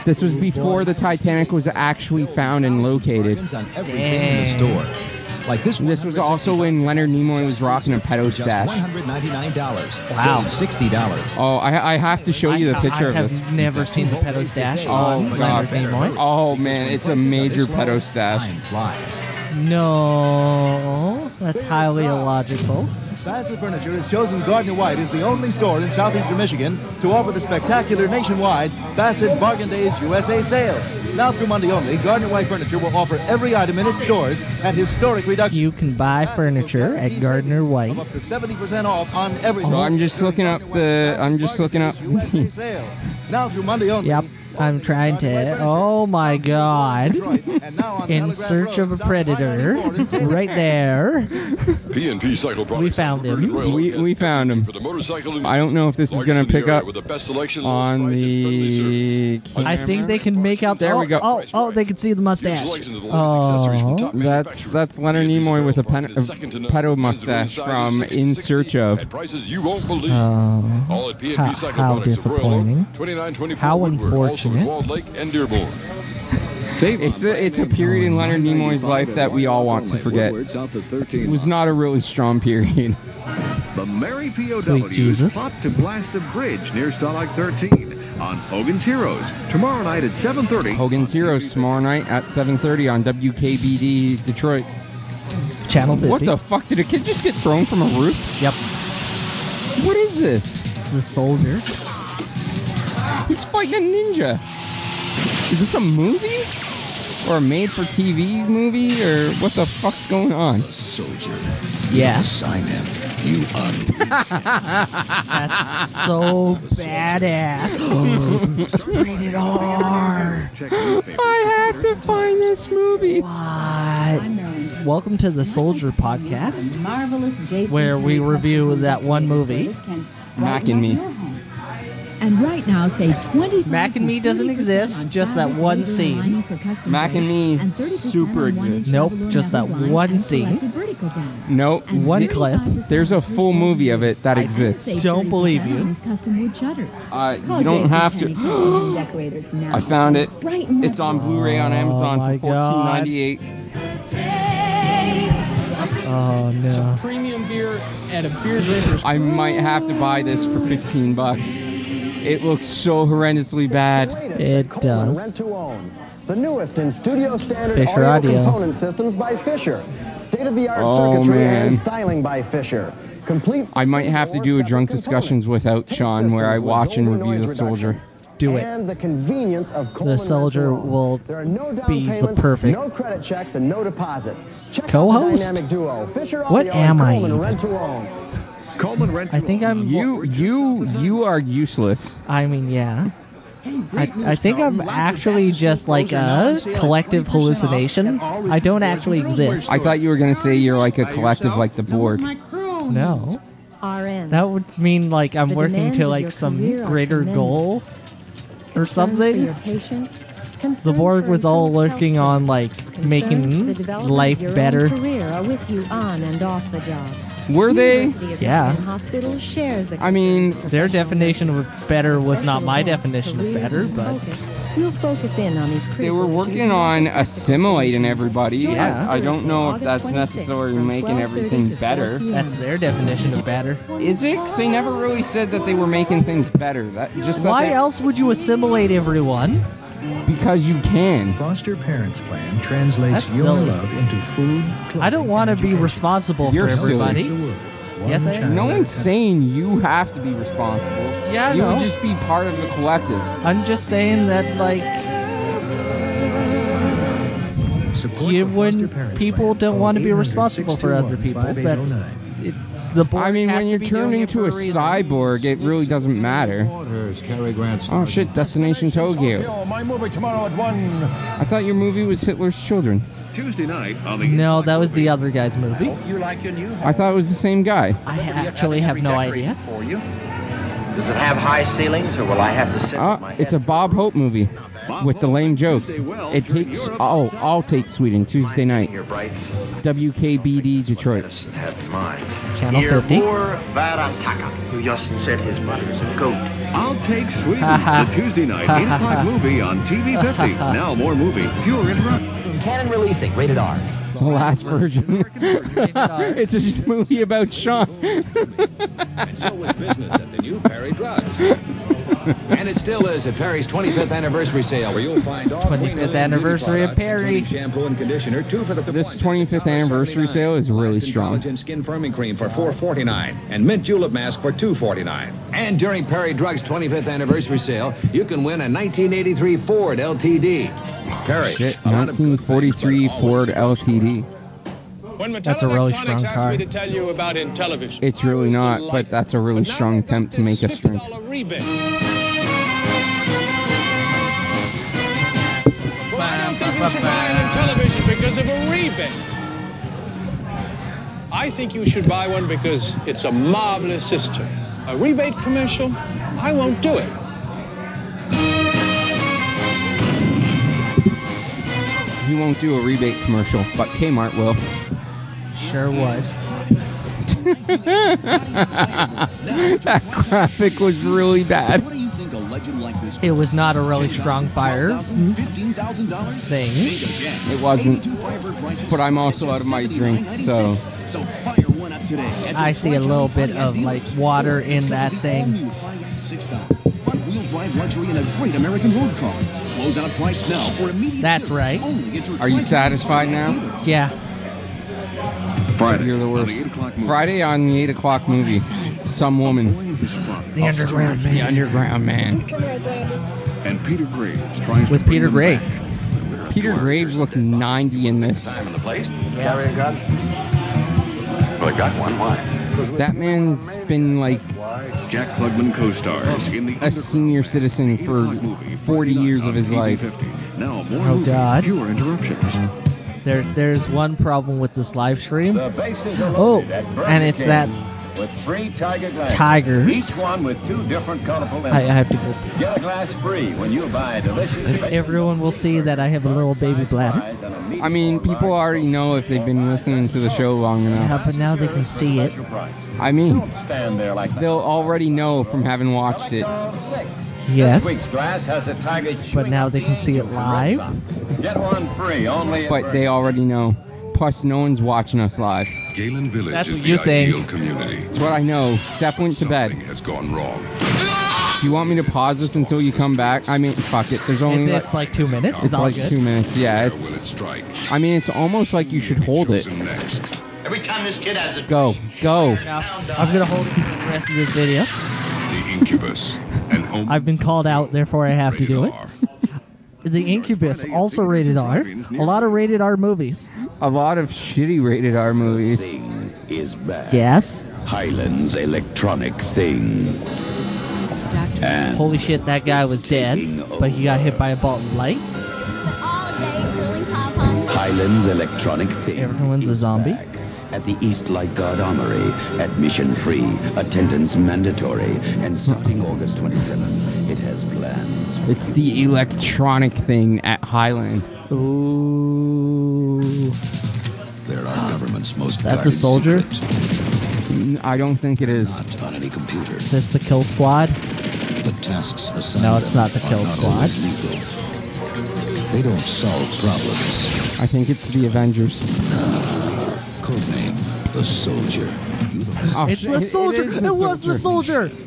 This was before the Titanic was actually found and located. on everything in the store. Like this. This was also when Leonard Nimoy was rocking a pedo Just stash. $199. Wow. $60. Oh, I, I have to show you the I- picture I of have never seen the pedo stash Oh on god. Leonard Nimoy. Oh man, it's a major pedo stash. No, that's highly illogical. Bassett Furniture has chosen Gardner White as the only store in southeastern Michigan to offer the spectacular nationwide Bassett Bargain Days USA sale. Now through Monday only, Gardner White Furniture will offer every item in its stores at historic reduction. You can buy furniture at Gardner White. Up to 70% off on everything. So I'm just looking up the. I'm just looking up. Sale. Now through Monday only. Yep, I'm trying to. Oh my god. In search of a predator. Right there. P&P Cycle Products. We found him. We, we found him. For the motorcycle I don't know if this is going to pick up with the best on lowest price, and friendly the. I think they can make out. There oh, we go. Oh, oh, oh, they can see the mustache. Oh, That's that's Leonard Nimoy with a pen, a pedo mustache from In Search of. prices you won't believe. Oh, All at P&P how, how Products of Royal Oak, disappointing. How Woodward, also in. Walled Lake and Dearborn. It's a it's a period in Leonard Nimoy's life that we all want to forget. It was not a really strong period. The Merry Sweet POWs Jesus. fought to blast a bridge near Stalag 13 on Hogan's Heroes tomorrow night at 7:30. Hogan's Heroes tomorrow night at 7:30 on WKBD Detroit. Channel 50. What the fuck did a kid just get thrown from a roof? Yep. What is this? It's the soldier. He's fighting a ninja. Is this a movie? Or a made for TV movie? Or what the fuck's going on? Soldier. Yeah. Sign him. You are. That's so badass. it's rated R. I have to find this movie. What? Welcome to the Soldier Podcast, Marvelous Jason where we review that one movie. Mac and Me. And right now, say 20 Mac and Me doesn't exist, just that one scene. Mac and Me super exists. Nope, just that one scene. Nope. One clip. There's a full movie of it that exists. Don't believe you. Custom wood shutters. Uh, you don't have to. I found it. It's on Blu-ray on Amazon my for fourteen ninety eight. Oh no. Premium beer at a beer drinkers. I might have to buy this for fifteen bucks. It looks so horrendously bad. It does. The newest in studio standard Fisher audio, Audio. component systems by Fisher. State of the art Oh, circuitry man. and styling by Fisher. Complete I might have to do a drunk discussions without Sean, where I watch and review the soldier. do it. And the convenience of Coleman The soldier will There are no down be the perfect no credit checks, and no deposits. Check Co-host? duo, Fisher What am and I Coleman even? Rent-A-Roam. Coleman Rent. I think I'm. You you you are useless. I mean, yeah. I, I think I'm actually just like a collective hallucination. I don't actually exist. I thought you were gonna say you're like a collective like the Borg. No. RN. That would mean like I'm working to like some greater goal or something. The concerns Borg was all improved working healthcare, on like concerns for the making development life of your better. Own career are with you on and off the job. Were they? Yeah. Hospital shares the I mean, Their definition of better was not my definition of better, but You'll focus in on these They were working on assimilating everybody. Yeah. I, don't know if that's necessarily making everything better. that's their definition of better. Is it? 'Cause they never really said that they were making things better. That just Why else would you assimilate everyone? Because you can. Foster Parents Plan translates That's your silly. love into food. I don't want to be responsible You're for everybody. silly. Yes, I am. No one's saying you have to be responsible. Yeah, I you know. would just be part of the collective. I'm just saying that like you when people don't want to be responsible for other people. That's it, the Borg I mean, when you're be doing turning to a a reason. cyborg, it really doesn't matter. Oh shit, Destination Tokyo. My movie tomorrow at 1. I thought your movie was Hitler's Children. Tuesday night on the. No, that was the other guy's movie. You like your new I thought it was the same guy. I actually have no idea. for you. Does it have high ceilings, or will I have to sit with Ah, my it's a Bob Hope movie with the lame jokes. It takes oh, I'll take Sweden Tuesday night. WKBD Detroit. have in mind? Channel Here, 50. Moore Varataka, who just said his mother's a goat. I'll take Sweden. the Tuesday night 8 o'clock movie on TV 50. Now more movie, fewer interruptions. Cannon releasing, rated R. The last version. it's just a movie about Sean. And so was business at the new Perry Drugs. and it still is at Perry's 25th anniversary sale, where you'll find all 25th anniversary of Perry. shampoo and conditioner, two for the This 25th anniversary sale is really strong. skin firming cream for 4.49 and mint julep mask for 2.49. And during Perry Drugs 25th anniversary sale, you can win a 1983 Ford LTD. Perry. Shit, 1943 Ford LTD. That's a really strong car. me to tell you about Intellivision. It's really not, but that's a really strong attempt to make us drink. $50 rebate. Well, I don't think you should buy an Intellivision because of a rebate. I think you should buy one because it's a marvelous system. A rebate commercial? I won't do it. He won't do a rebate commercial, but Kmart will. Sure was. that graphic was really bad. It was not a really strong fire thing. It wasn't. But I'm also out of my drink, so. I see a little bit of like water in that thing. Drive luxury in a great American road car. Closeout price now for immediate That's right. Are you satisfied now? Yeah. Friday. You're the worst. Friday on the 8 o'clock movie. Some woman. The Underground Man. The Man. Underground Man. And Peter Graves tries With to bring Peter them Gray. back. Peter Graves looked 90 in this. in the place? Carry a gun? Well, I got one. Why? That man's been like Jack Klugman co-stars in the a senior citizen for 40 years of his life. Now more Oh, movie, God. fewer interruptions. There, there's one problem with this live stream. The bases are Oh, loaded at Burger and it's that with three tiger glasses. Tigers. Each one with two different colorful I, I have to go. Get a glass free when you buy delicious Everyone will see that I have a little baby bladder. I mean, people already know if they've been listening to the show long enough. Yeah, but now they can see it. I mean, stand there like that. they'll already know from having watched it. This week's Yes, glass has a tiger but now they can see it live. Get one free only at But they already know. Plus, no one's watching us live. Galen Village That's is what the you think. ideal community. That's what I know. Steph went to bed. Something has gone wrong. Do you want me to pause this until you come back? I mean, fuck it. There's only It- like, it's like two minutes. it's all like good. two minutes. Yeah, Will it it's. strike? I mean, it's almost like you should hold it. Chosen next. Every time this kid has a Go, go. Now, I'm gonna hold it for the rest of this video. The Incubus. I've been called out, therefore I have to do it. The Incubus, also rated R. A lot of rated R movies. A lot of shitty rated R movies. is back. Yes. Highland's electronic thing. And Holy shit, that guy was dead, but he got hit by a bolt of light. Highland's electronic thing. Everyone's a zombie. At the East Light Guard Armory. Admission free. Attendance mandatory. And starting August 27, it has plans. It's the electronic thing at Highland. Ooh. There are government's most Is that the soldier? Mm, I don't think it is. Not on any computer. Is this the kill squad? The tasks assigned No, it's not the are kill not squad. legal. They don't solve problems. I think it's the Avengers. Codename the soldier. Oh, it's shit, the it- it soldier. It, the was the soldier. soldier.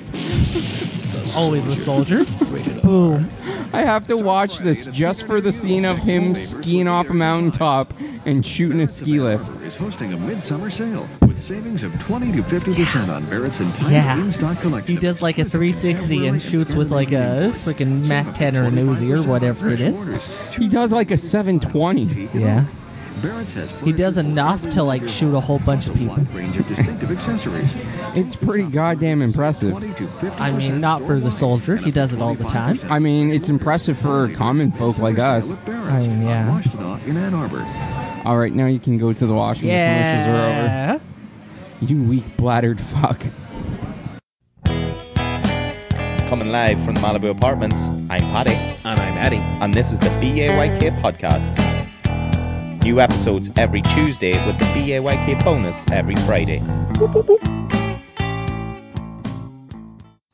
Always the soldier. Boom. I have to watch this just for the scene of him skiing off a mountaintop and shooting a ski lift. is hosting a midsummer sale with savings of 20 to 50% on Barrett's entire Yeah. in-stock collection. He does like a 360 and shoots with like a freaking Mac 10 or an Uzi or whatever it is. He does like a 720. Yeah. Barrett's has He does enough to like shoot a whole bunch of people. range of distinctive accessories. It's pretty goddamn impressive. I mean, not for the soldier. He does it all the time. I mean, it's impressive for common folk like us. I mean, yeah. Washtenaw in Ann Arbor. All right, now you can go to the washroom. The commercials are Yeah. over. You weak bladdered fuck. Coming live from the Malibu Apartments, I'm Paddy. And I'm Eddie. And this is the BAYK podcast. New episodes every Tuesday with the BAYK bonus every Friday.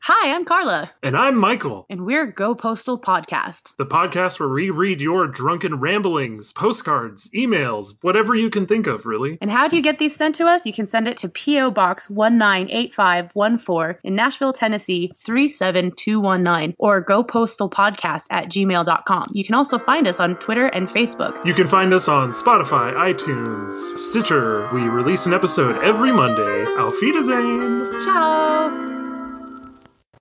Hi, I'm Carla, And I'm Michael, and we're Go Postal Podcast. the podcast where we read your drunken ramblings, postcards, emails, whatever you can think of, really. And how do you get these sent to us? You can send it to P.O. Box 198514 in Nashville, Tennessee 37219 or gopostalpodcast at gmail.com. You can also find us on Twitter and Facebook. You can find us on Spotify, iTunes, Stitcher. We release an episode every Monday. Auf Wiedersehen! Ciao!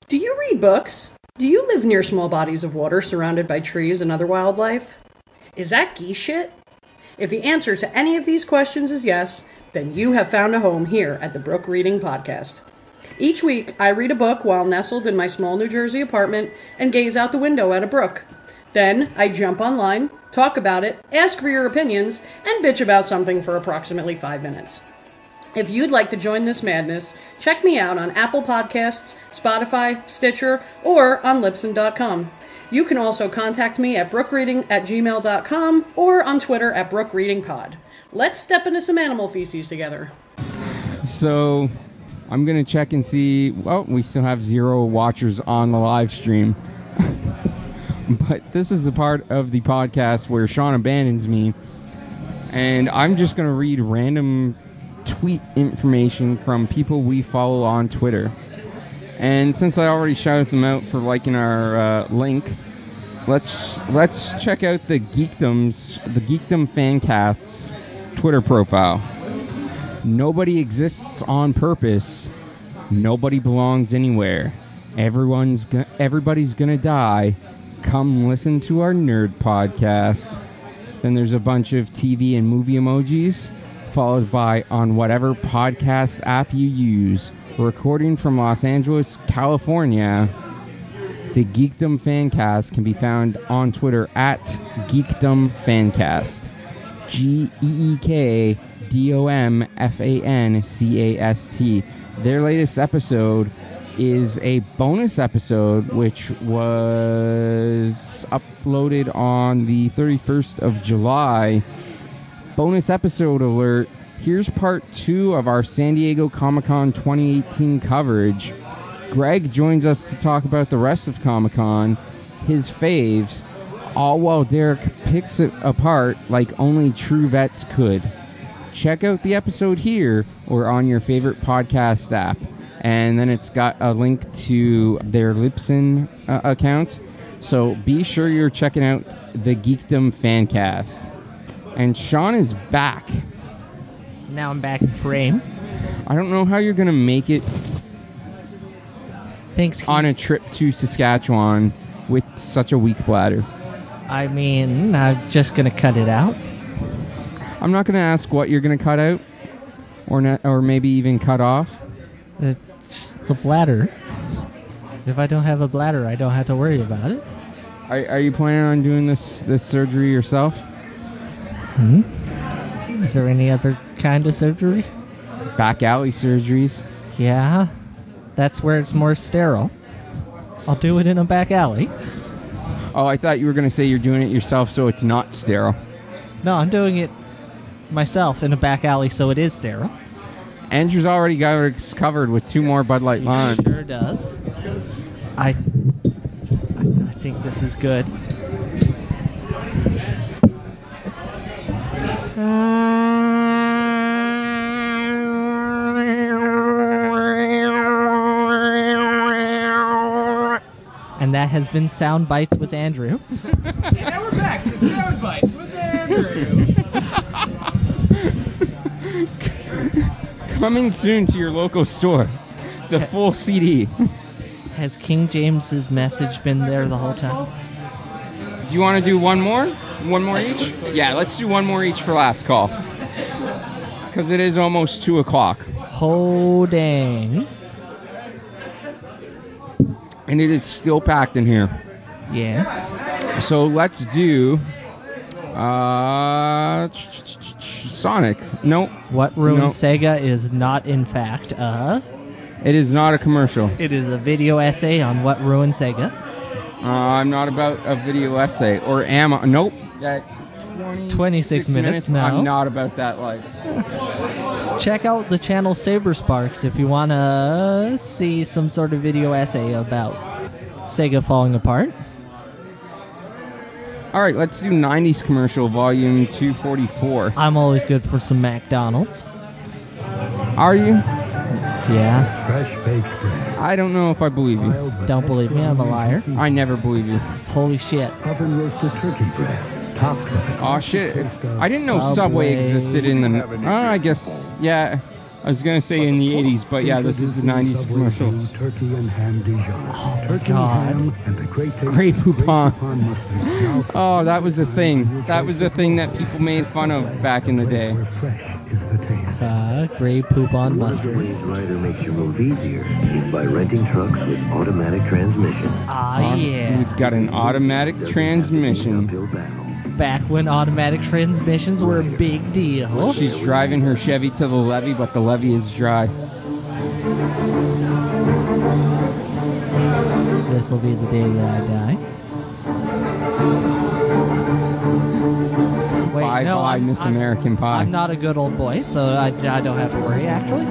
Do you read books? Do you live near small bodies of water surrounded by trees and other wildlife? Is that geese shit? If the answer to any of these questions is yes, then you have found a home here at the Brook Reading Podcast. Each week, I read a book while nestled in my small New Jersey apartment and gaze out the window at a brook. Then I jump online, talk about it, ask for your opinions, and bitch about something for approximately five minutes. If you'd like to join this madness, check me out on Apple Podcasts, Spotify, Stitcher, or on Libsyn.com. You can also contact me at brookreading at gmail.com or on Twitter at brookreadingpod. Let's step into some animal feces together. So I'm gonna check and see. Well, we still have zero watchers on the live stream. but this is the part of the podcast where Sean abandons me, and I'm just gonna read random tweet information from people we follow on Twitter. And since I already shouted them out for liking our uh, link, let's let's check out the Geekdoms, the Geekdom Fancast's Twitter profile. Nobody exists on purpose. Nobody belongs anywhere. Everyone's go- everybody's gonna die. Come listen to our nerd podcast. Then there's a bunch of TV and movie emojis, followed by on whatever podcast app you use. Recording from Los Angeles, California. The Geekdom Fancast can be found on Twitter at Geekdom Fancast. G E E K D O M F A N C A S T. Their latest episode is a bonus episode which was uploaded on the 31st of July. Bonus episode alert. Here's part two of our San Diego Comic Con 2018 coverage. Greg joins us to talk about the rest of Comic Con, his faves, all while Derek picks it apart like only true vets could. Check out the episode here or on your favorite podcast app. And then it's got a link to their Libsyn uh, account. So be sure you're checking out the Geekdom Fancast. And Sean is back. Now I'm back in frame. I don't know how you're going to make it Thanks. on a trip to Saskatchewan with such a weak bladder? I mean, I'm just gonna cut it out. I'm not going to ask what you're going to cut out, or not, or maybe even cut off. It's the bladder. If I don't have a bladder, I don't have to worry about it. Are, are you planning on doing this this surgery yourself? Hmm? Is there any other kind of surgery? Back alley surgeries. Yeah, that's where it's more sterile. I'll do it in a back alley. Oh, I thought you were going to say you're doing it yourself, so it's not sterile. No, I'm doing it myself in a back alley, so it is sterile. Andrew's already got us covered with two more Bud Light Limes. Sure does. I, I think this is good. And that has been Sound Bites with Andrew. now we're back to sound bites with Andrew. Coming soon to your local store. The full CD. Has King James's message been there the whole time? Do you want to do one more? One more each? Yeah, let's do one more each for last call. Because it is almost 2 o'clock. Dang. And it is still packed in here. Yeah. So let's do. Uh, Sonic. Nope. What ruined Nope. Sega is not, in fact, uh. It is not a commercial. It is a video essay on what ruined Sega. Uh, I'm not about a video essay. Or am I? Nope. That It's 26 minutes now. I'm not about that life. Check out the channel Saber Sparks if you want to see some sort of video essay about Sega falling apart. All right, let's do 90s commercial volume 244. I'm always good for some McDonald's. Are you? Yeah. Fresh baked bread. I don't know if I believe you. Don't believe me, I'm a liar. I never believe you. Holy shit. Oven roasted turkey breast. Topped Oh shit! It's, I didn't know Subway, Subway. existed in the. Oh, I guess yeah. I was gonna say in the 80s, but yeah, this is the 90s commercial. turkey and ham Dijon. turkey God. ham and the great taste Poupon. Poupon mustard. Now Oh, that was a thing. That was a thing that people made fun of back in the day. fresh is the. Uh, gray poop on mustard. ways Ryder makes your move easier is by renting trucks with automatic transmission. Ah, yeah. We've got an automatic transmission. Uphill battle. Back when automatic transmissions were a big deal. She's driving her Chevy to the levee, but the levee is dry. This will be the day that I die. Wait, Bye no, bye, I'm, Miss I'm- American Pie. I'm not a good old boy, so I, I don't have to worry, actually.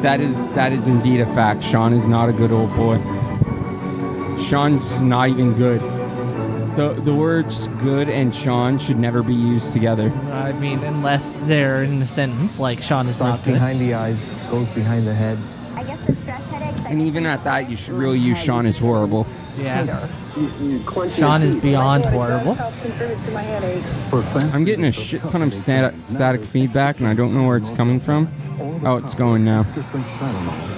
That is that is indeed a fact. Sean is not a good old boy. Sean's not even good. The the words good and Sean should never be used together. I mean, unless they're in a sentence like Sean is not good. Behind the eyes, goes behind the head. I guess the stress headaches. And even at that, you should really use Sean is horrible. Yeah. Sean is beyond horrible. I'm getting a shit ton of stat- static feedback, and I don't know where it's coming from. Oh, it's going now.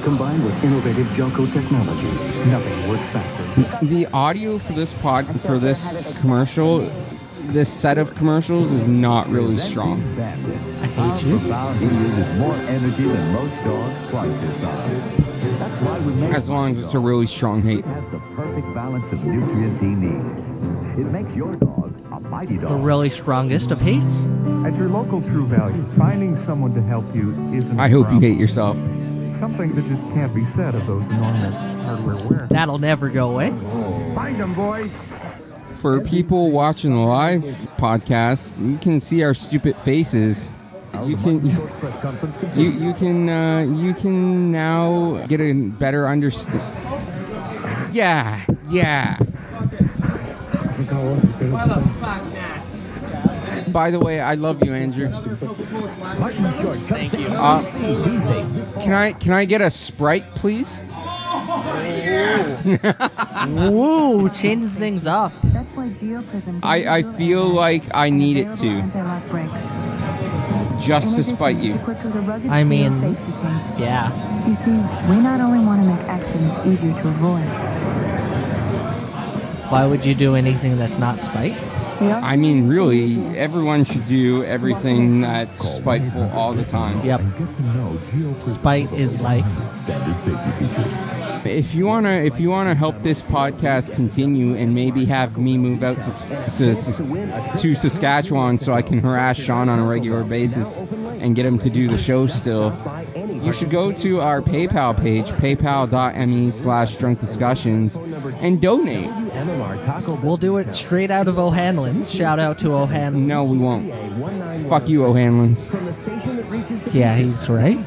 Combined with innovative Junko technology, nothing works faster. The audio for this pod for this commercial, this set of commercials is not really strong. I hate you. He uses more energy than most dogs twice his size. That's why we make As long as it's a really strong hate. It the perfect balance of nutrients he needs. It makes your dog a mighty dog. The really strongest of hates. At your local True Value, finding someone to help you isn't. I a hope you hate yourself. Something that just can't be said of those enormous hardware warehouse. That'll never go away. Find them, boys. For people watching the live podcast, you can see our stupid faces. You can you you can uh, you can now get a better understand. Yeah, yeah. By the way, I love you, Andrew. Thank you. Uh, can I can I get a sprite, please? Woo, change things up. That's why Geo Prizm I, I feel like I need it to, just to spite you. I mean, yeah. You see, we not only want to make accidents easier to avoid, Why would you do anything that's not spite? I mean, really, everyone should do everything that's spiteful all the time. Yep. Spite is life. If you wanna, if you wanna help this podcast continue and maybe have me move out to, to, to Saskatchewan so I can harass Sean on a regular basis and get him to do the show still, you should go to our PayPal page, paypal.me slash drunk discussions, and donate. We'll do it straight out of O'Hanlon's. Shout out to O'Hanlon's. No, we won't. Fuck you, O'Hanlon's. Yeah, he's right.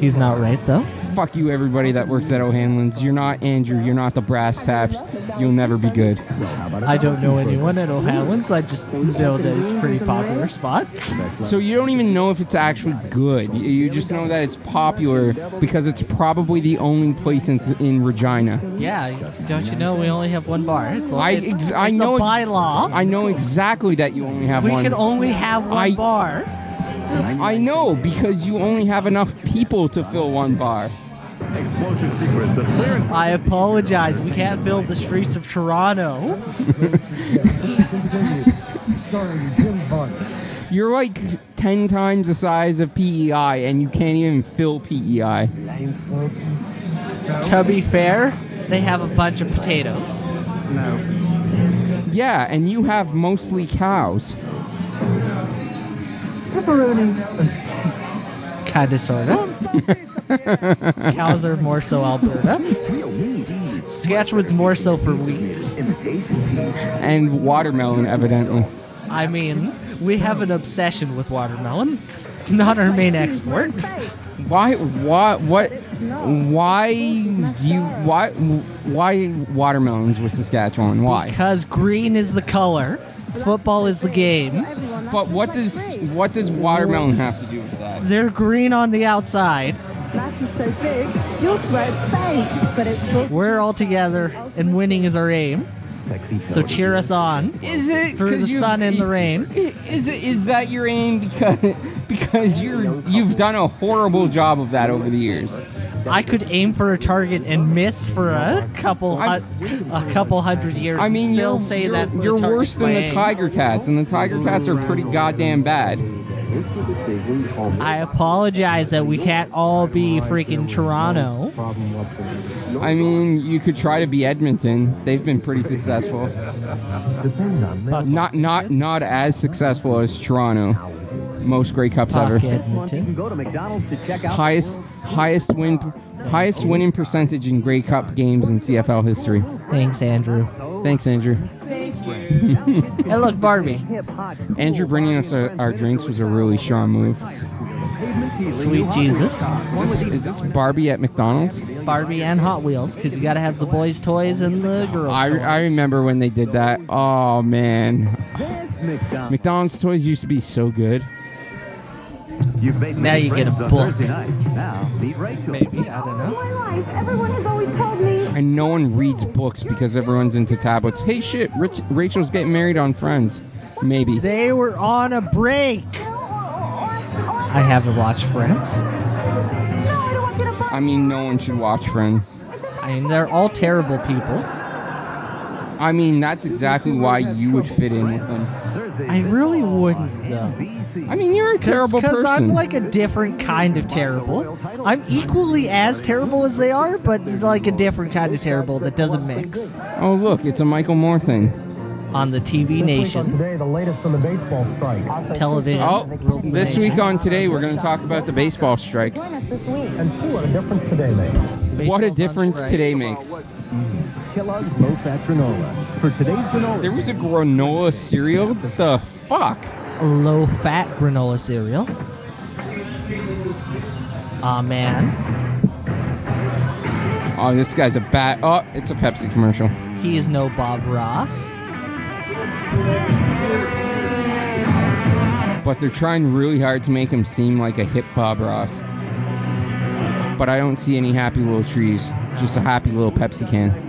He's not right though. Fuck you, everybody that works at O'Hanlon's. You're not Andrew. You're not the brass taps. You'll never be good. I don't know anyone at O'Hanlon's. I just know that it's a pretty popular spot. So you don't even know if it's actually good. You- You just know that it's popular because it's probably the only place in, in Regina. Yeah, don't you know we only have one bar? It's a, I ex- I it's know a ex- bylaw. I know exactly that you only have one. we one. can only have one I- bar. I know because you only have enough people to fill one bar. I apologize. We can't fill the streets of Toronto. You're like ten times the size of PEI, and you can't even fill PEI. to be fair, they have a bunch of potatoes. No. Yeah, and you have mostly cows. Kinda, sorta. Cows are more so Alberta. Saskatchewan's more so for wheat. And watermelon, evidently. I mean, we have an obsession with watermelon. It's not our main export. Why? Why? What? Why do you? Why? Why watermelons with Saskatchewan? Why? Because green is the color, football is the game. But what does what does watermelon have to do with that? They're green on the outside. Flash is so big, you'll swear it's fake, but it's We're all together, and winning is our aim. So cheer us on. Is it through the you- sun and the rain? Is it is that your aim because because you're you've done a horrible job of that over the years? I could aim for a target and miss for a couple hu- a couple hundred years. I mean, and still you're, say you're, that you're the worse than the target's Tiger Cats, and the Tiger Cats are pretty goddamn bad. I apologize that we can't all be freaking Toronto. I mean, you could try to be Edmonton. They've been pretty successful. Not not not as successful as Toronto. Most Grey Cups ever. Edmonton. Go to McDonald's to check out. Highest highest win highest winning percentage in Grey Cup games in CFL history. Thanks, Andrew. Thanks, Andrew. Hey, look, Barbie. Andrew bringing us our, our drinks was a really strong move. Sweet Jesus. Is this, is this Barbie at McDonald's? Barbie and Hot Wheels, because you gotta have the boys' toys and the girls' I, toys. I remember when they did that. Oh man, McDonald's toys used to be so good. You've made Now you get a friends on book. Night. Now meet Rachel. Maybe, I don't know. And no one reads books because everyone's into tablets. Hey shit, Rich, Rachel's getting married on Friends. Maybe. They were on a break. I haven't watched Friends. I mean, no one should watch Friends. I mean, they're all terrible people. I mean, that's exactly why you would fit in with them. I really wouldn't, though. I mean, you're a terrible person Because person. I'm like a different kind of terrible. I'm equally as terrible as they are, but like a different kind of terrible that doesn't mix. Oh, look, it's a Michael Moore thing. On the TV Nation, Today, the latest on the baseball strike. television. Oh, rules the this nation. week on Today, we're going to talk about the baseball strike. And see what a difference today makes. What a Baseball's on difference strike. today makes. Kellogg's low fat granola. For today's granola. There was a granola cereal? The fuck? A low fat granola cereal. Aw, man. Oh, this guy's a bat. Oh, it's a Pepsi commercial. He is no Bob Ross. But they're trying really hard to make him seem like a hip Bob Ross. But I don't see any happy little trees. Just a happy little Pepsi can.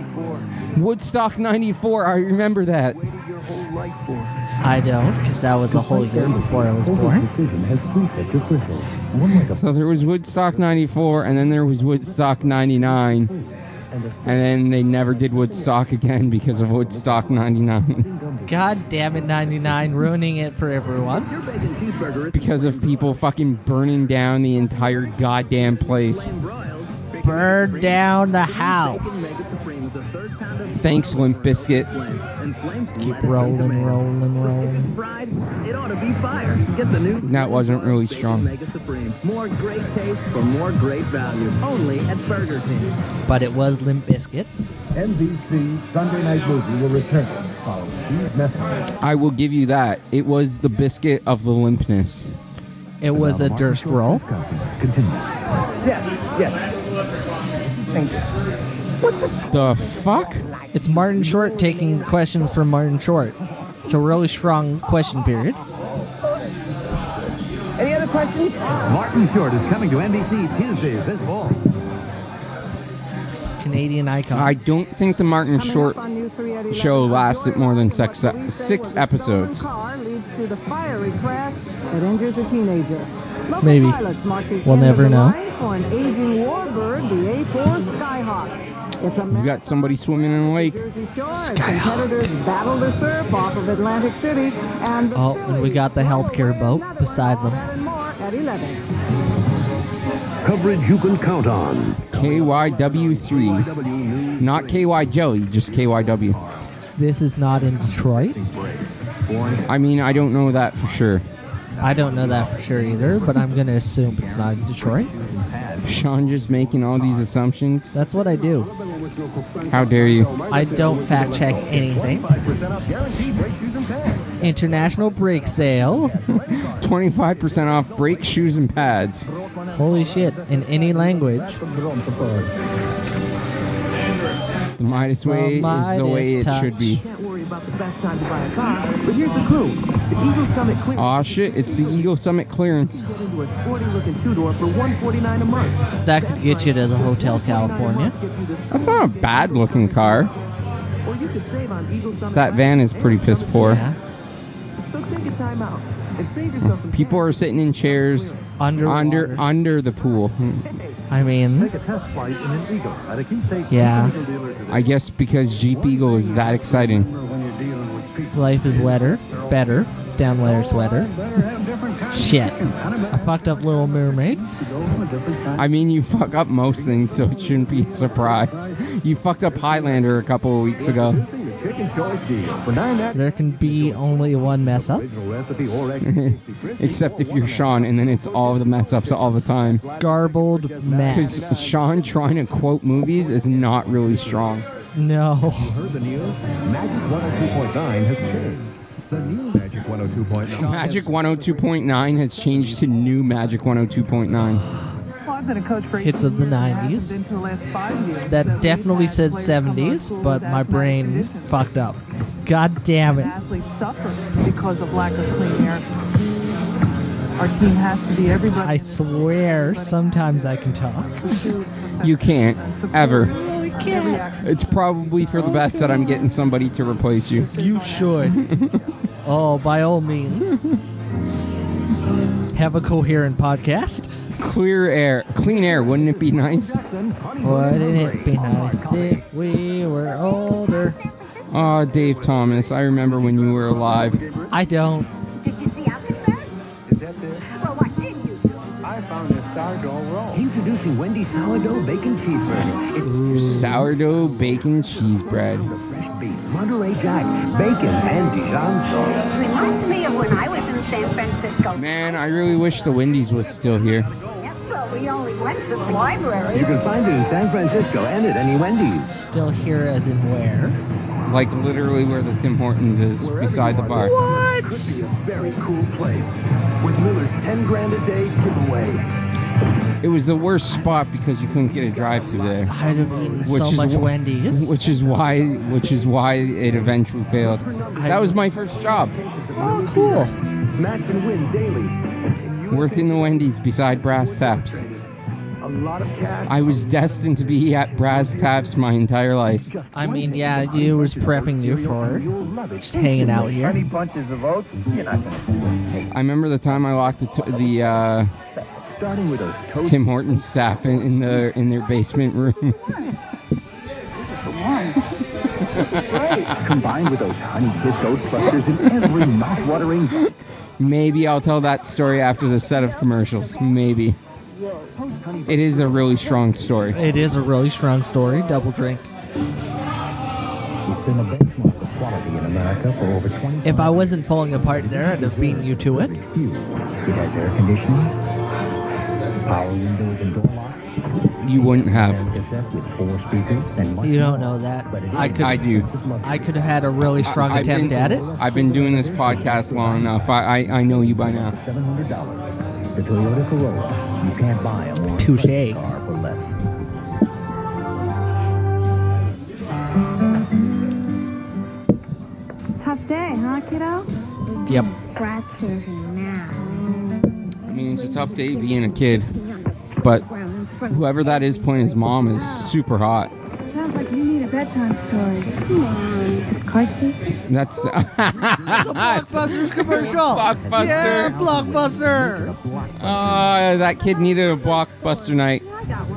Woodstock 94, I remember that. I don't, because that was a whole year before I was born. Decision has three sets of bristles. So there was Woodstock 94, and then there was Woodstock 99. And then they never did Woodstock again because of Woodstock 99. God damn it, 99, ruining it for everyone. because of people fucking burning down the entire goddamn place. Burn down the house. Thanks, Limp Bizkit. Keep rolling, rolling, rolling. It ought to be fire. Get the new That wasn't really strong. More great taste for more great value. Only at Burger King. But it was Limp Bizkit. NBC Sunday Night Movie will return following these messages. I will give you that. It was the biscuit of the limpness. It was a Durst roll. Continues. Yes, yes. Thank you. What The fuck? It's Martin Short taking questions from Martin Short. It's a really strong question period. Any other questions? Martin Short is coming to NBC Tuesdays this fall. Canadian icon. I don't think the Martin Short show lasted more than six, uh, six episodes. car leads to the fiery crash that injures a teenager. Local Maybe. the We'll end never know. Line For an aging warbird, the A-4 Skyhawk. It's a We've got somebody swimming in a lake. competitors battle the surf off of Atlantic City and Oh, and we got the healthcare boat beside them. Coverage you can count on. KYW3. Not KY Jelly, just KYW. This is not in Detroit. I mean, I don't know that for sure. I don't know that for sure either, but I'm going to assume it's not in Detroit. Sean just making all these assumptions. That's what I do. How dare you? I don't fact check anything. International break sale. 25% off brake shoes and pads. Holy shit, in any language. The Midas way is the way it should be. Can't about the best time to buy a car, but here's the clue. The Eagle Summit Clearance. Aw shit, it's the Eagle Summit clearance. Get into a sporty looking two door for 149 a month. That could get you to the Hotel California. That's not a bad looking car. Or you could save on Eagle Summit. That van is pretty piss poor. So take a time out and save yourself some People are sitting in chairs under under, under the pool. I mean, Take a test flight in an Eagle at a keepsake Yeah. Eagle dealer today. I guess because Jeep Eagle is that exciting. Life is wetter, better, down wetter. Shit. I fucked up Little Mermaid. I mean, you fuck up most things, so it shouldn't be a surprise. You fucked up Highlander a couple of weeks ago. Chicken choice deal for nine ninety. There can be only one mess up. Original recipe or extra Except if you're Sean, and then it's all the mess ups all the time. Garbled mess. Because. Sean trying to quote movies is not really strong. No. heard the news? Magic 102.9 has changed. The new Magic 102.9. Magic 102.9 has changed to new Magic 102.9. Well, I've been a coach for Hits of the 18 years. It 90s. hasn't been to the last five years. That definitely said 70s, but my brain fucked up. God damn it. Because of lack of clean air. Our team has to be everybody. I swear, sometimes I can talk. You can't, ever. Really can't. It's probably for the best that I'm getting somebody to replace you. You should. oh, by all means. Have a coherent podcast. Clear air, clean air, wouldn't it be nice? Wouldn't it be nice if we were older? Oh, Dave Thomas, I remember when you were alive. I don't. Introducing Wendy's sourdough bacon cheeseburger. It's Sourdough bacon cheese bread. fresh beef, Monterey Jack, bacon, and Dijon sauce. Reminds me of when I was in San Francisco. Man, I really wish the Wendy's was still here. Yes, well, we only went to the library. You can find it in San Francisco and at any Wendy's. Still here as in where? Like literally where the Tim Hortons is, beside the bar. What? be a very cool place. With Miller's 10 grand a day giveaway. It was the worst spot because you couldn't get a drive-through there. I'd have eaten so is much wh- Wendy's. Which is why, which is why it eventually failed. That was my first job, Oh, cool. Match and win daily. working the Wendy's beside Brass Taps. A lot of cash. I was destined to be at Brass Taps my entire life. I mean, yeah, you was prepping you for just hanging out here. bunches of oats, you're not I remember the time I locked the, t- the uh, Starting with those toast Tim Hortons staff in, in the in their basement room. combined with those honey kiss oat clusters in every mouth-watering bite. Maybe I'll tell that story after the set of commercials. Maybe. It is a really strong story. It is a really strong story. Double drink. It's been a benchmark of quality in America for over 20 If I wasn't falling apart there, I'd have beaten you to it. It has air conditioning, You wouldn't have. cassette with four speakers, and You don't know that. But I could. I do. I could have had a really strong I've attempt been- at it. I've been doing this podcast long enough. I, I, I know you by now. $700. The Toyota Corolla. You can't buy a more Touche. impressive car for less. Tough day, huh, kiddo? Yep. Scratches tough day being a kid, but whoever that is playing his mom is super hot. Sounds like you need a bedtime story. Come on. That's That's a Blockbusters commercial. Blockbuster. Yeah, Blockbuster. Uh, that kid needed a blockbuster night.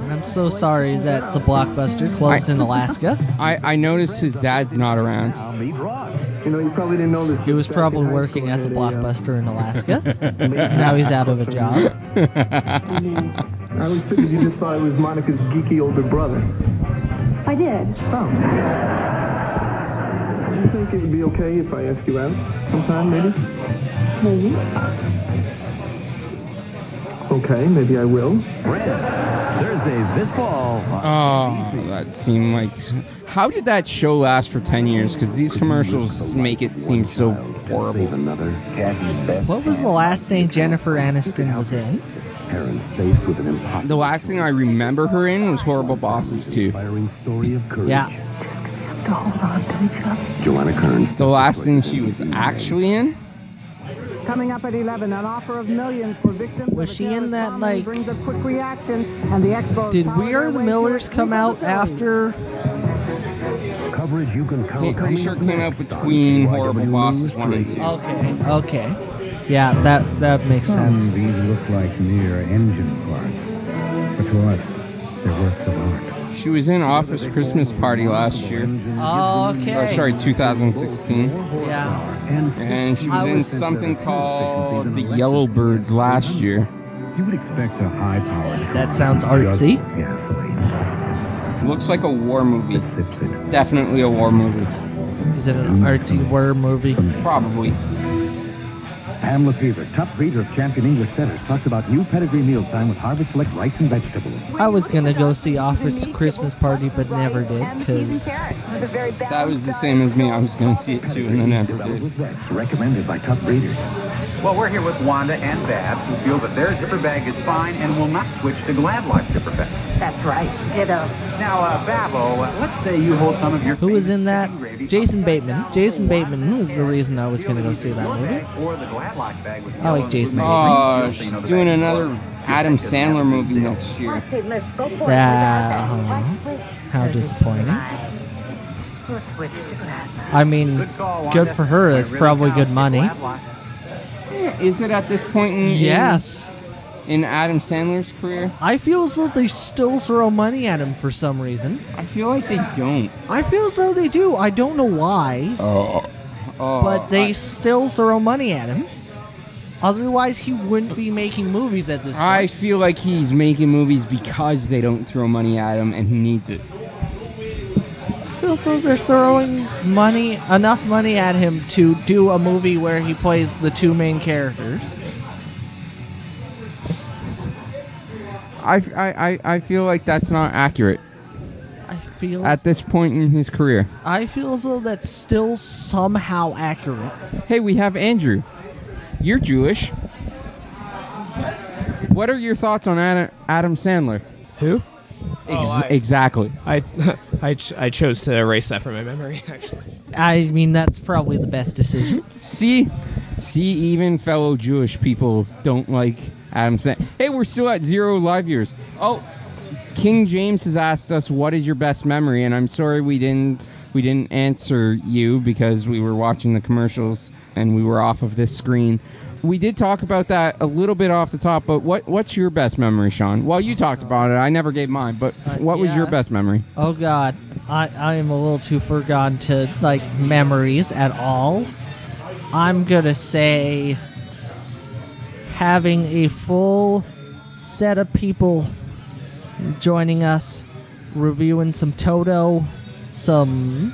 I'm so sorry that the Blockbuster closed in Alaska. I, I noticed his dad's not around. You know, you probably didn't know this. He was probably working at the um, Blockbuster in Alaska. now he's out of a job. I always figured you just thought it was Monica's geeky older brother. I did. Oh. You think it would be okay if I ask you out sometime, maybe? Maybe. Okay, maybe I will. Thursdays this fall. Oh, that seemed like. How did that show last for 10 years? Because these commercials make it seem so horrible. another Cassie's best. What was the last thing Jennifer Aniston was in? Parents faced with an impossible The last thing I remember her in was Horrible Bosses 2. inspiring story of courage. Yeah. To hold on to each other. Joanna Kern. The last thing she was actually in? Coming up at 11, an offer of millions for victims. Was she in that, bombing like- Brings a quick reaction, and the Expos Did We Are the Millers come out after? Coverage you can count I'm pretty sure it came out between Horrible Bosses 1 and 2. Okay. Okay. Yeah, that that makes sense. These look like mere engine parts, but to us, they're works of art. She was in Office Christmas Party last year. Oh, Okay. Or, sorry, 2016. Yeah. And she I was in something called The Yellow Birds last year. You would expect a high-powered That sounds artsy. Looks like a war movie. It sips it. Definitely a war movie. Is it an artsy war movie? Probably. Pamela Fever, top breeder of champion English setters, talks about new pedigree mealtime with Harvard Select rice and vegetables. I was gonna go see Office Christmas Party, but never did because That was the same as me. I was going to see it too, and then never did. recommended by top breeders. Well, we're here with Wanda and Babs, who feel that their zipper bag is fine and will not switch to Glad Life zipper bag. That's right. Ditto. Now, uh, Babo, uh, let's say you hold some of your who was in that? Jason Bateman. Jason Bateman was the reason I was gonna go see that movie. Or the Glad Life bag with I like Jason Bateman. Oh, she's doing another Adam Sandler movie next year. Okay, let's go for That, it. uh, how disappointing. We'll switch to Glad Life. I mean, good for her. That's probably good money. Is it at this point in, in- Yes. in Adam Sandler's career? I feel as though they still throw money at him for some reason. I feel like they don't. I feel as though they do. I don't know why, Oh, but they still throw money at him. Otherwise, he wouldn't be making movies at this point. I feel like he's making movies because they don't throw money at him, and he needs it. I feel though they're throwing money, enough money at him to do a movie where he plays the two main characters. I, I, I, I feel like that's not accurate I feel at this point in his career. I feel as though that's still somehow accurate. Hey, we have Andrew. You're Jewish. What are your thoughts on Adam, Adam Sandler? Who? Oh, Ex- Oh, I- exactly. I I, ch- I chose to erase that from my memory. Actually, I mean, that's probably the best decision. See, see, even fellow Jewish people don't like Adam Sandler. Hey, we're still at zero live viewers. Oh, King James has asked us, "What is your best memory?" And I'm sorry we didn't we didn't answer you because we were watching the commercials and we were off of this screen. we did talk about that a little bit off the top, but what what's your best memory, Sean? Well, you talked about it. I never gave mine, but uh, what was your best memory? Oh God, I I am a little too forgotten to like memories at all. I'm gonna say having a full set of people joining us, reviewing some Toto, some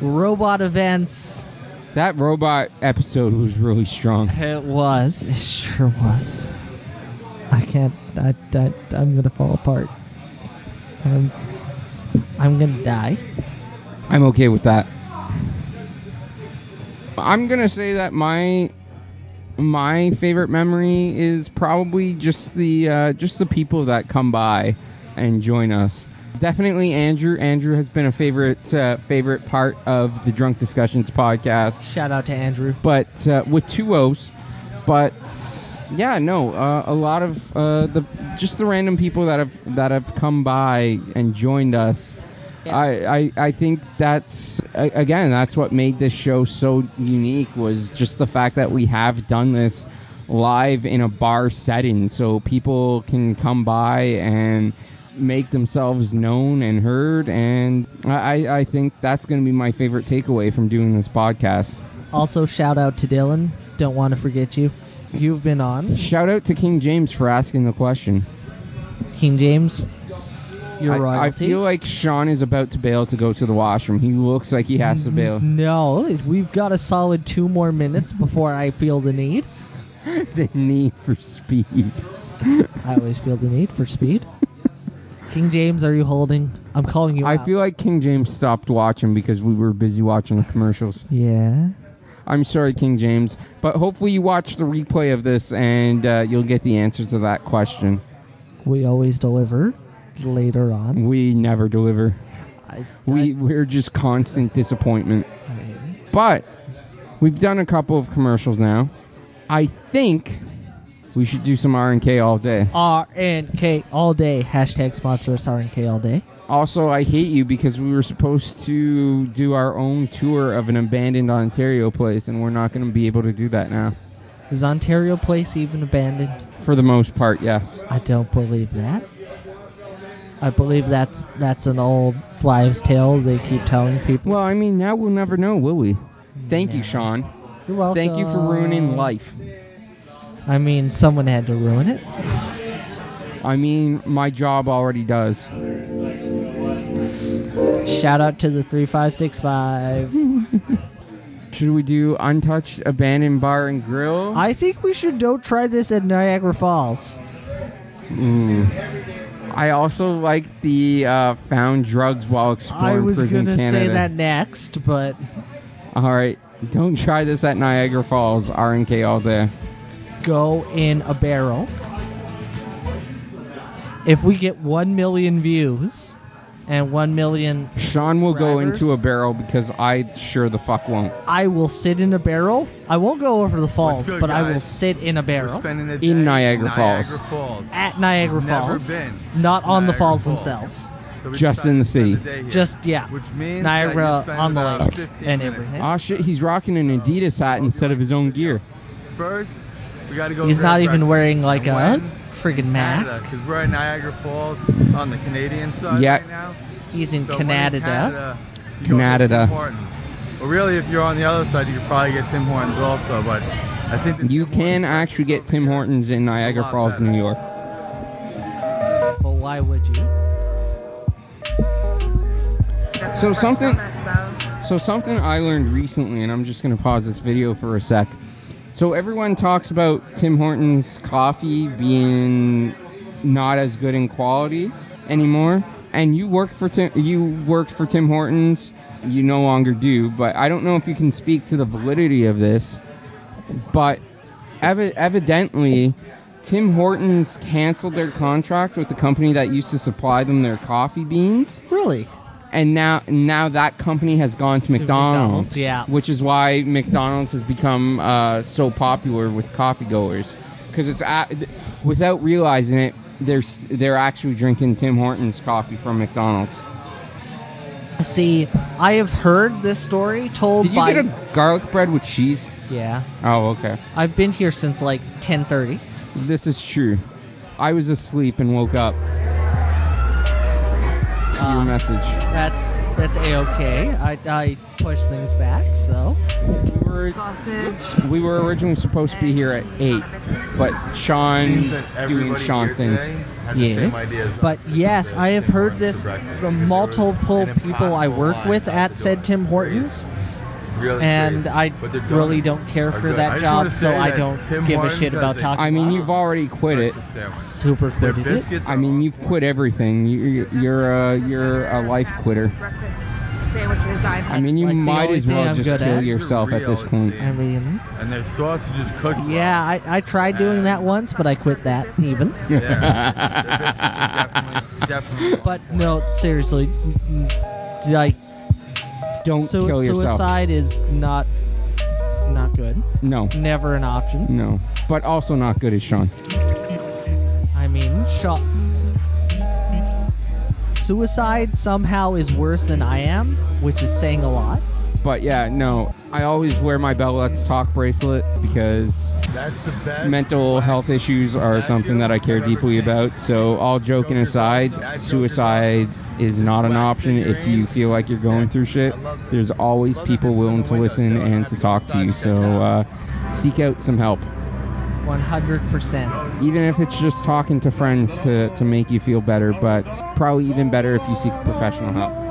robot events. That robot episode was really strong. It was. It sure was. I can't. I, I, I'm gonna fall apart. I'm, I'm gonna die. I'm okay with that. I'm gonna say that my my favorite memory is probably just the uh, just the people that come by and join us. Definitely Andrew. Andrew has been a favorite uh, favorite part of the Drunk Discussions podcast. Shout out to Andrew. But uh, with two O's. But yeah, no, uh, a lot of uh, the just the random people that have that have come by and joined us. I, I I think that's again that's what made this show so unique was just the fact that we have done this live in a bar setting, so people can come by and make themselves known and heard, and I I- think that's going to be my favorite takeaway from doing this podcast. Also, shout out to Dylan. Don't want to forget you. You've been on. Shout out to King James for asking the question. King James, your I, I feel like Sean is about to bail to go to the washroom. He looks like he has to bail. No, we've got a solid two more minutes before I feel the need. the need for speed. I always feel the need for speed. King James, are you holding? I'm calling you I out. feel like King James stopped watching because we were busy watching the commercials. Yeah. I'm sorry, King James, but hopefully you watch the replay of this and uh, you'll get the answer to that question. We always deliver later on. We never deliver. we we're just constant disappointment. But we've done a couple of commercials now. I think we should do some R and K all day. R and K all day. Hashtag sponsor us RNK all day. Also, I hate you because we were supposed to do our own tour of an abandoned Ontario place, and we're not going to be able to do that now. Is Ontario Place even abandoned? For the most part, yes. I don't believe that. I believe that's that's an old wives' tale they keep telling people. Well, I mean, now we'll never know, will we? Thank you, Sean. You're welcome. Thank you for ruining life. I mean, someone had to ruin it. I mean, my job already does. Shout out to the 3565. Should we do untouched abandoned bar and grill? I think we should don't try this at Niagara Falls. Mm. I also like the uh, found drugs while exploring I was prison gonna Canada. say that next, but All right, don't try this at Niagara Falls. R and K all day. Go in a barrel. If we get one million views and one million, Sean will go into a barrel because I sure the fuck won't. I will sit in a barrel. I won't go over the falls, good, but I will guys? sit in a barrel In Niagara Falls, at Niagara Never Falls, been not on the Niagara falls Falls. themselves. just in the city. Just yeah, means Niagara that you spend on the about lake 15 and minutes. everything. Oh shit, he's rocking an Adidas hat instead of his own gear. First, we gotta go. He's not even breakfast. wearing like a And friggin' mask. Because we're at Niagara Falls on the Canadian side Yeah. right now. He's in So when Canada. Canada, you go to Canada. Tim Hortons. Well, really, if you're on the other side, you could probably get Tim Hortons also. But I think the You can actually get Tim Hortons in Niagara Falls, New York. But why would you? So something, so something I learned recently, and I'm just gonna pause this video for a sec. So everyone talks about Tim Hortons coffee being not as good in quality anymore, and you worked for Tim, you worked for Tim Hortons. You no longer do, but I don't know if you can speak to the validity of this. But evi- evidently, Tim Hortons canceled their contract with the company that used to supply them their coffee beans. Really? And now, now that company has gone to, McDonald's, McDonald's, yeah. which is why McDonald's has become uh, so popular with coffee goers because it's a without realizing it, they're they're actually drinking Tim Hortons coffee from McDonald's. See, I have heard this story told Did you by. get a garlic bread with cheese? yeah, Oh, okay. I've been here since like ten thirty. This is true. I was asleep and woke up to Uh, your message. That's that's a okay. I I push things back, so we Sausage. We were originally supposed to be here at eight, but Sean doing Sean things. today had the same idea as But yes, I have heard this from multiple people I work with at said Tim Hortons. Really and great. I really don't care for good. That job, so say I don't Tim give a shit about talking. I mean, you've already quit it. super Their quitted it. I mean, you've quit everything. You- You're a you're a life quitter. Sandwiches. I've I mean, you like might as well just kill at. yourself at this point. I mean, And their sausages is cooked. well. yeah, I, I tried doing that once, but I quit that even. Yeah. Their biscuits are definitely, definitely But no, seriously, n- n- like Don't kill yourself. Suicide is not not good. No, Never an option. no, but also not good as Sean. I mean, shot. Suicide somehow is worse than I am, which is saying a lot. But yeah, no, I always wear my Bell Let's Talk bracelet because That's the best. mental health issues are something that I care deeply about. So, all joking aside, suicide is not an option if you feel like you're going through shit. There's always people willing to listen and to talk to you. So, uh, seek out some help. 100%. Even if it's just talking to friends to, to make you feel better, but probably even better if you seek professional help.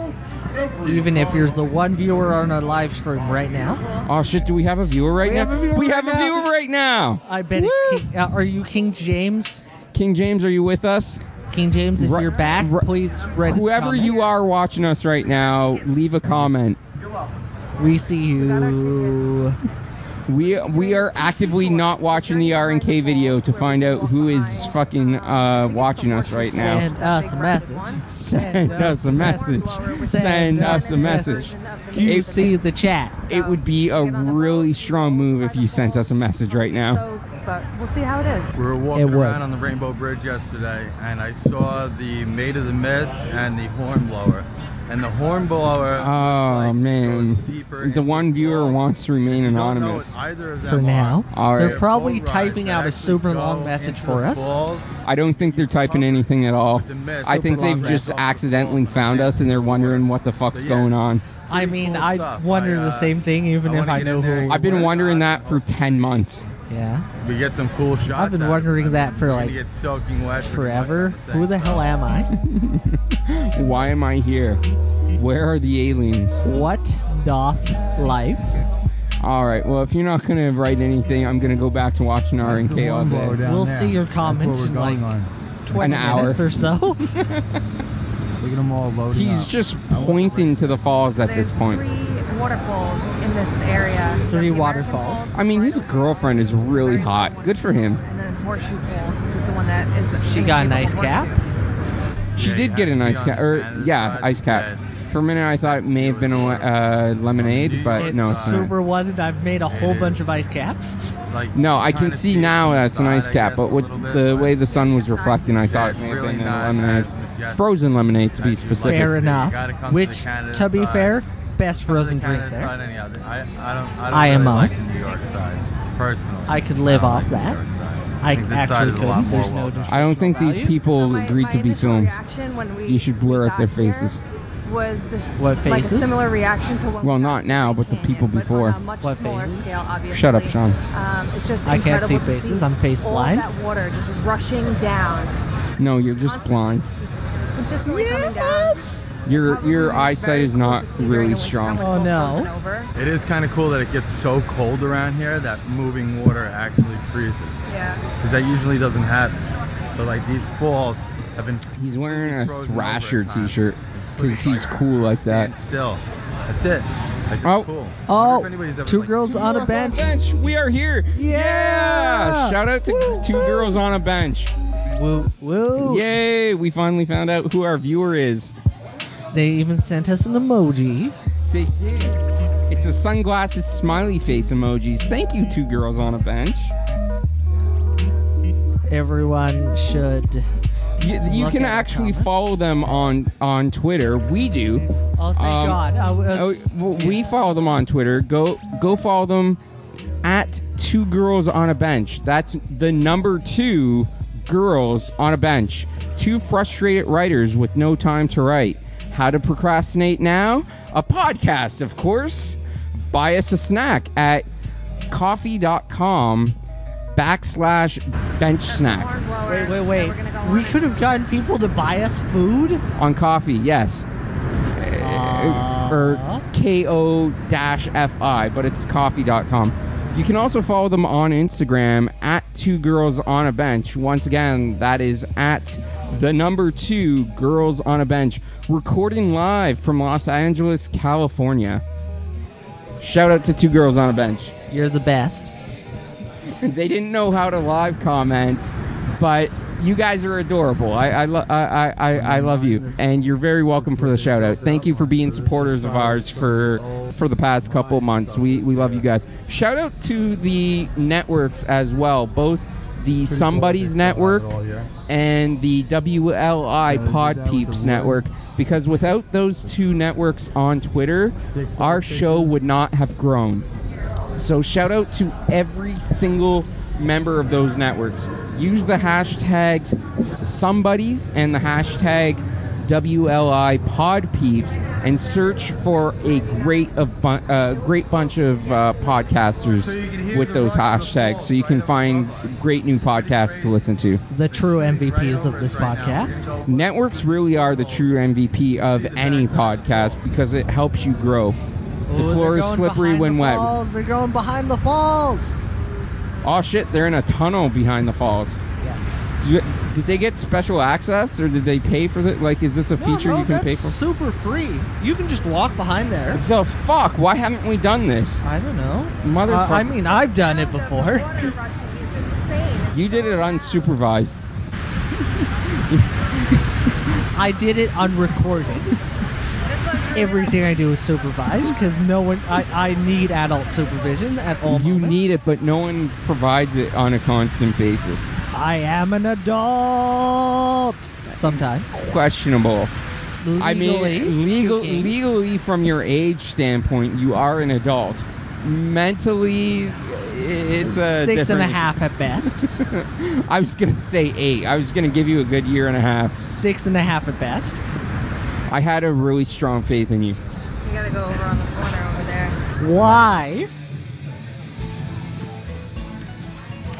Even if you're the one viewer on our live stream right now. Oh shit, do we have a viewer right We now? have a viewer we right have a viewer right now. I bet it's King, uh, are you King James? King James, are you with us? King James, if Ri- you're back, ri- please write us a Whoever comment. you are watching us right now, leave a comment. We see you. We we are actively not watching the R and K video to find out who is fucking uh, watching us right now. Send us a message. Send us a message. Send us a message. You It- see the chat. It would be a really strong move if you sent us a message right now. So, but we'll see how it is. We were walking would. around on the Rainbow Bridge yesterday, and I saw the Maid of the Mist and the Hornblower. And the Hornblower. Oh man, the one viewer wants to remain don't know what anonymous. either For now, All right. they're probably typing out a super long message for us. I don't think they're typing anything at all. I think they've just accidentally found us and they're wondering what the fuck's yeah. going on. I mean, I wonder uh, the same thing, even I if I know who. I've been wondering that for 10 months. Yeah, We get some cool shots. I've been wondering that for like get soaking wet forever. much, Who the hell am I? Why am I here? Where are the aliens? What doth life? All right. Well, if you're not gonna write anything, I'm gonna go back to watching R and K all day. We'll see your comments in like 20 An hour. minutes or so. Look at them all loading He's up. just pointing to the falls at this There's point. three waterfalls in this area. So Three waterfalls. I mean, his girlfriend is really hot. Good for him. And then Horseshoe Falls, which is the one that is. She got a shape nice cap. She did get a have to be nice cap, or yeah, ice cap. For a minute, I thought it may have been a uh, lemonade, but It no, it's not. super wasn't. I've made a whole bunch of ice caps. Like, No, I can see see now that's an ice cap, but with little bit, the way the sun was reflecting, I thought it it's may have been a lemonade. Frozen lemonade, to be specific. Fair enough. gotta come to Which, to be fair, best Come to frozen drink there. side anyhow. I, I don't, I don't IMO. really like the New York side, personally. I could live don't off like that. New York side. I think this side actually is a lot could. There's no. I don't think these value? people My- agreed my to be filmed. when we- You should blur out their faces. Was this What like a faces? similar reaction to when Well, not now, but the people before. on a much What faces? Scale. Shut up, Sean. Um, it's just I can't see faces, see I'm face all blind. that water just rushing down, No, you're just blind. Consistently coming down. Your your eyesight is not to sea during really strong. Oh, it's no. It is kind of cool that it gets so cold around here that moving water actually freezes. Yeah. Because that usually doesn't happen. But like these falls have been. He's wearing a Thrasher over time. T-shirt because he's cool like that. Still. That's it. Like, Oh. cool. Oh, Wonder if two like, girls on a bench. We are here. Yeah! Shout out to two girls on a bench. Woo, woo. Yay! We finally found out who our viewer is. They even sent us an emoji. They did. It's a sunglasses smiley face emojis. Thank you, two girls on a bench. Everyone should You, you Look can at the actually follow them on on Twitter. We do. Oh, thank Um, God. I was- oh, well, we follow them on Twitter. Go go follow them at two girls on a bench. That's the number two girls on a bench. Two frustrated writers with no time to write. How to procrastinate now? A podcast, of course. Buy us a snack at coffee.com backslash bench snack. Wait, wait, wait. We could have gotten people to buy us food? On coffee, yes. Uh, or ko fi, but it's coffee.com. You can also follow them on Instagram at two girls on a bench. Once again, that is at the number two girls on a bench, recording live from Los Angeles, California. Shout out to two girls on a bench. You're the best. they didn't know how to live comment, but you guys are adorable. I I, lo- I, I, I love you, and you're very welcome for the shout out. Thank you for being supporters of ours for for the past couple months. We we love you guys. Shout out to the networks as well, both the Somebody's Network and the WLI Pod Peeps Network. Because without those two networks on Twitter, our show would not have grown. So shout out to every single member of those networks. Use the hashtags s- somebodies and the hashtag WLI Pod Peeps and search for a great of bu- uh, great bunch of uh, podcasters with those hashtags, so you can find great new podcasts to listen to. The true MVPs of this podcast. Networks really are the true MVP of any podcast because it helps you grow. The floor is slippery when the wet. Falls. They're going behind the falls. Oh shit, they're in a tunnel behind the falls. Yes. Did they get special access or did they pay for it? like is this a feature no, you can pay for? It's super free. You can just walk behind there. The fuck? Why haven't we done this? I don't know. Motherfucker. Uh, I mean, I've done it before. You did it unsupervised. I did it unrecorded. Everything I do is supervised because no one. I, I need adult supervision at all. You moments. need it, but no one provides it on a constant basis. I am an adult. Sometimes. Questionable. I mean, Legally legal, speaking. legally, from your age standpoint, you are an adult. Mentally, it's a Six and a half at best. I was gonna say eight. I was gonna give you a good year and a half. Six and a half at best. I had a really strong faith in you. You gotta go over on the corner over there. Why?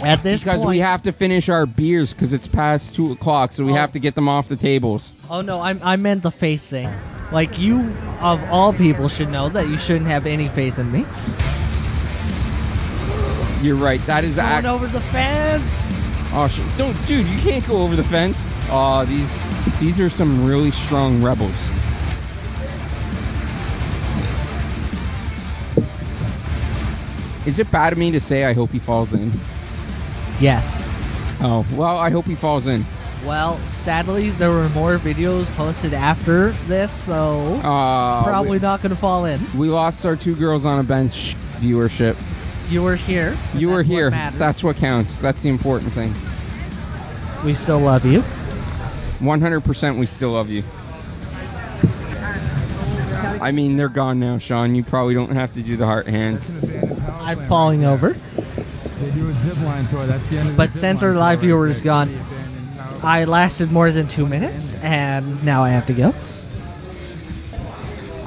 At this because point, we have to finish our beers because it's past two o'clock, so we have oh. to get them off the tables. Oh no, I, I meant the faith thing. Like you, of all people, should know that you shouldn't have any faith in me. You're right. That is Going act. over the fence. Oh, sh- don't, dude! You can't go over the fence. Oh, these these are some really strong rebels. Is it bad of me to say I hope he falls in? Yes. Oh well, I hope he falls in. Well, sadly, there were more videos posted after this, so Uh, probably we, not going to fall in. we lost our two girls on a bench viewership. You were here. You were here. That's what counts. That's the important thing. We still love you. 100% we still love you. I mean, they're gone now, Sean. You probably don't have to do the heart hands. I'm falling over. They do a zip line tour. That's the end of But since our live viewer is gone, I lasted more than two minutes, and now I have to go.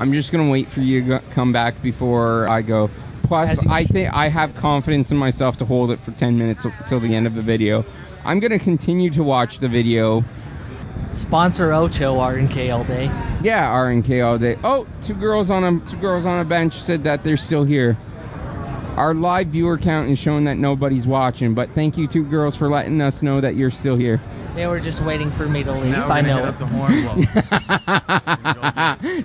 I'm just gonna wait for you to go- come back before I go. Plus, I think I have confidence in myself to hold it for 10 minutes till the end of the video. I'm gonna continue to watch the video. Sponsor Ocho R&K all day. Yeah, RNK all day. Oh, two girls on a two girls on a bench said that they're still here. Our live viewer count is showing that nobody's watching, but thank you, two girls, for letting us know that you're still here. They were just waiting for me to leave. Now I know it. up the horn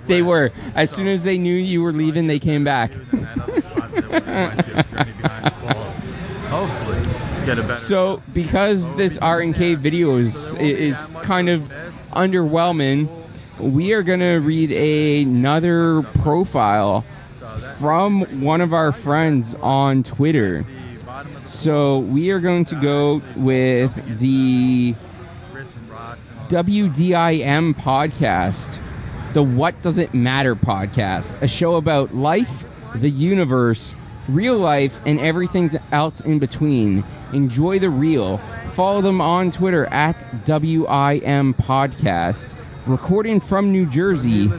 they were. As soon as they knew you were leaving, they came back. So, because this R and K video is is kind of underwhelming, we are gonna read another profile from one of our friends on Twitter. So we are going to go with the WDIM podcast, the What Does It Matter podcast, a show about life, the universe, real life, and everything else in between. Enjoy the real. Follow them on Twitter at WIM Podcast. Recording from New Jersey.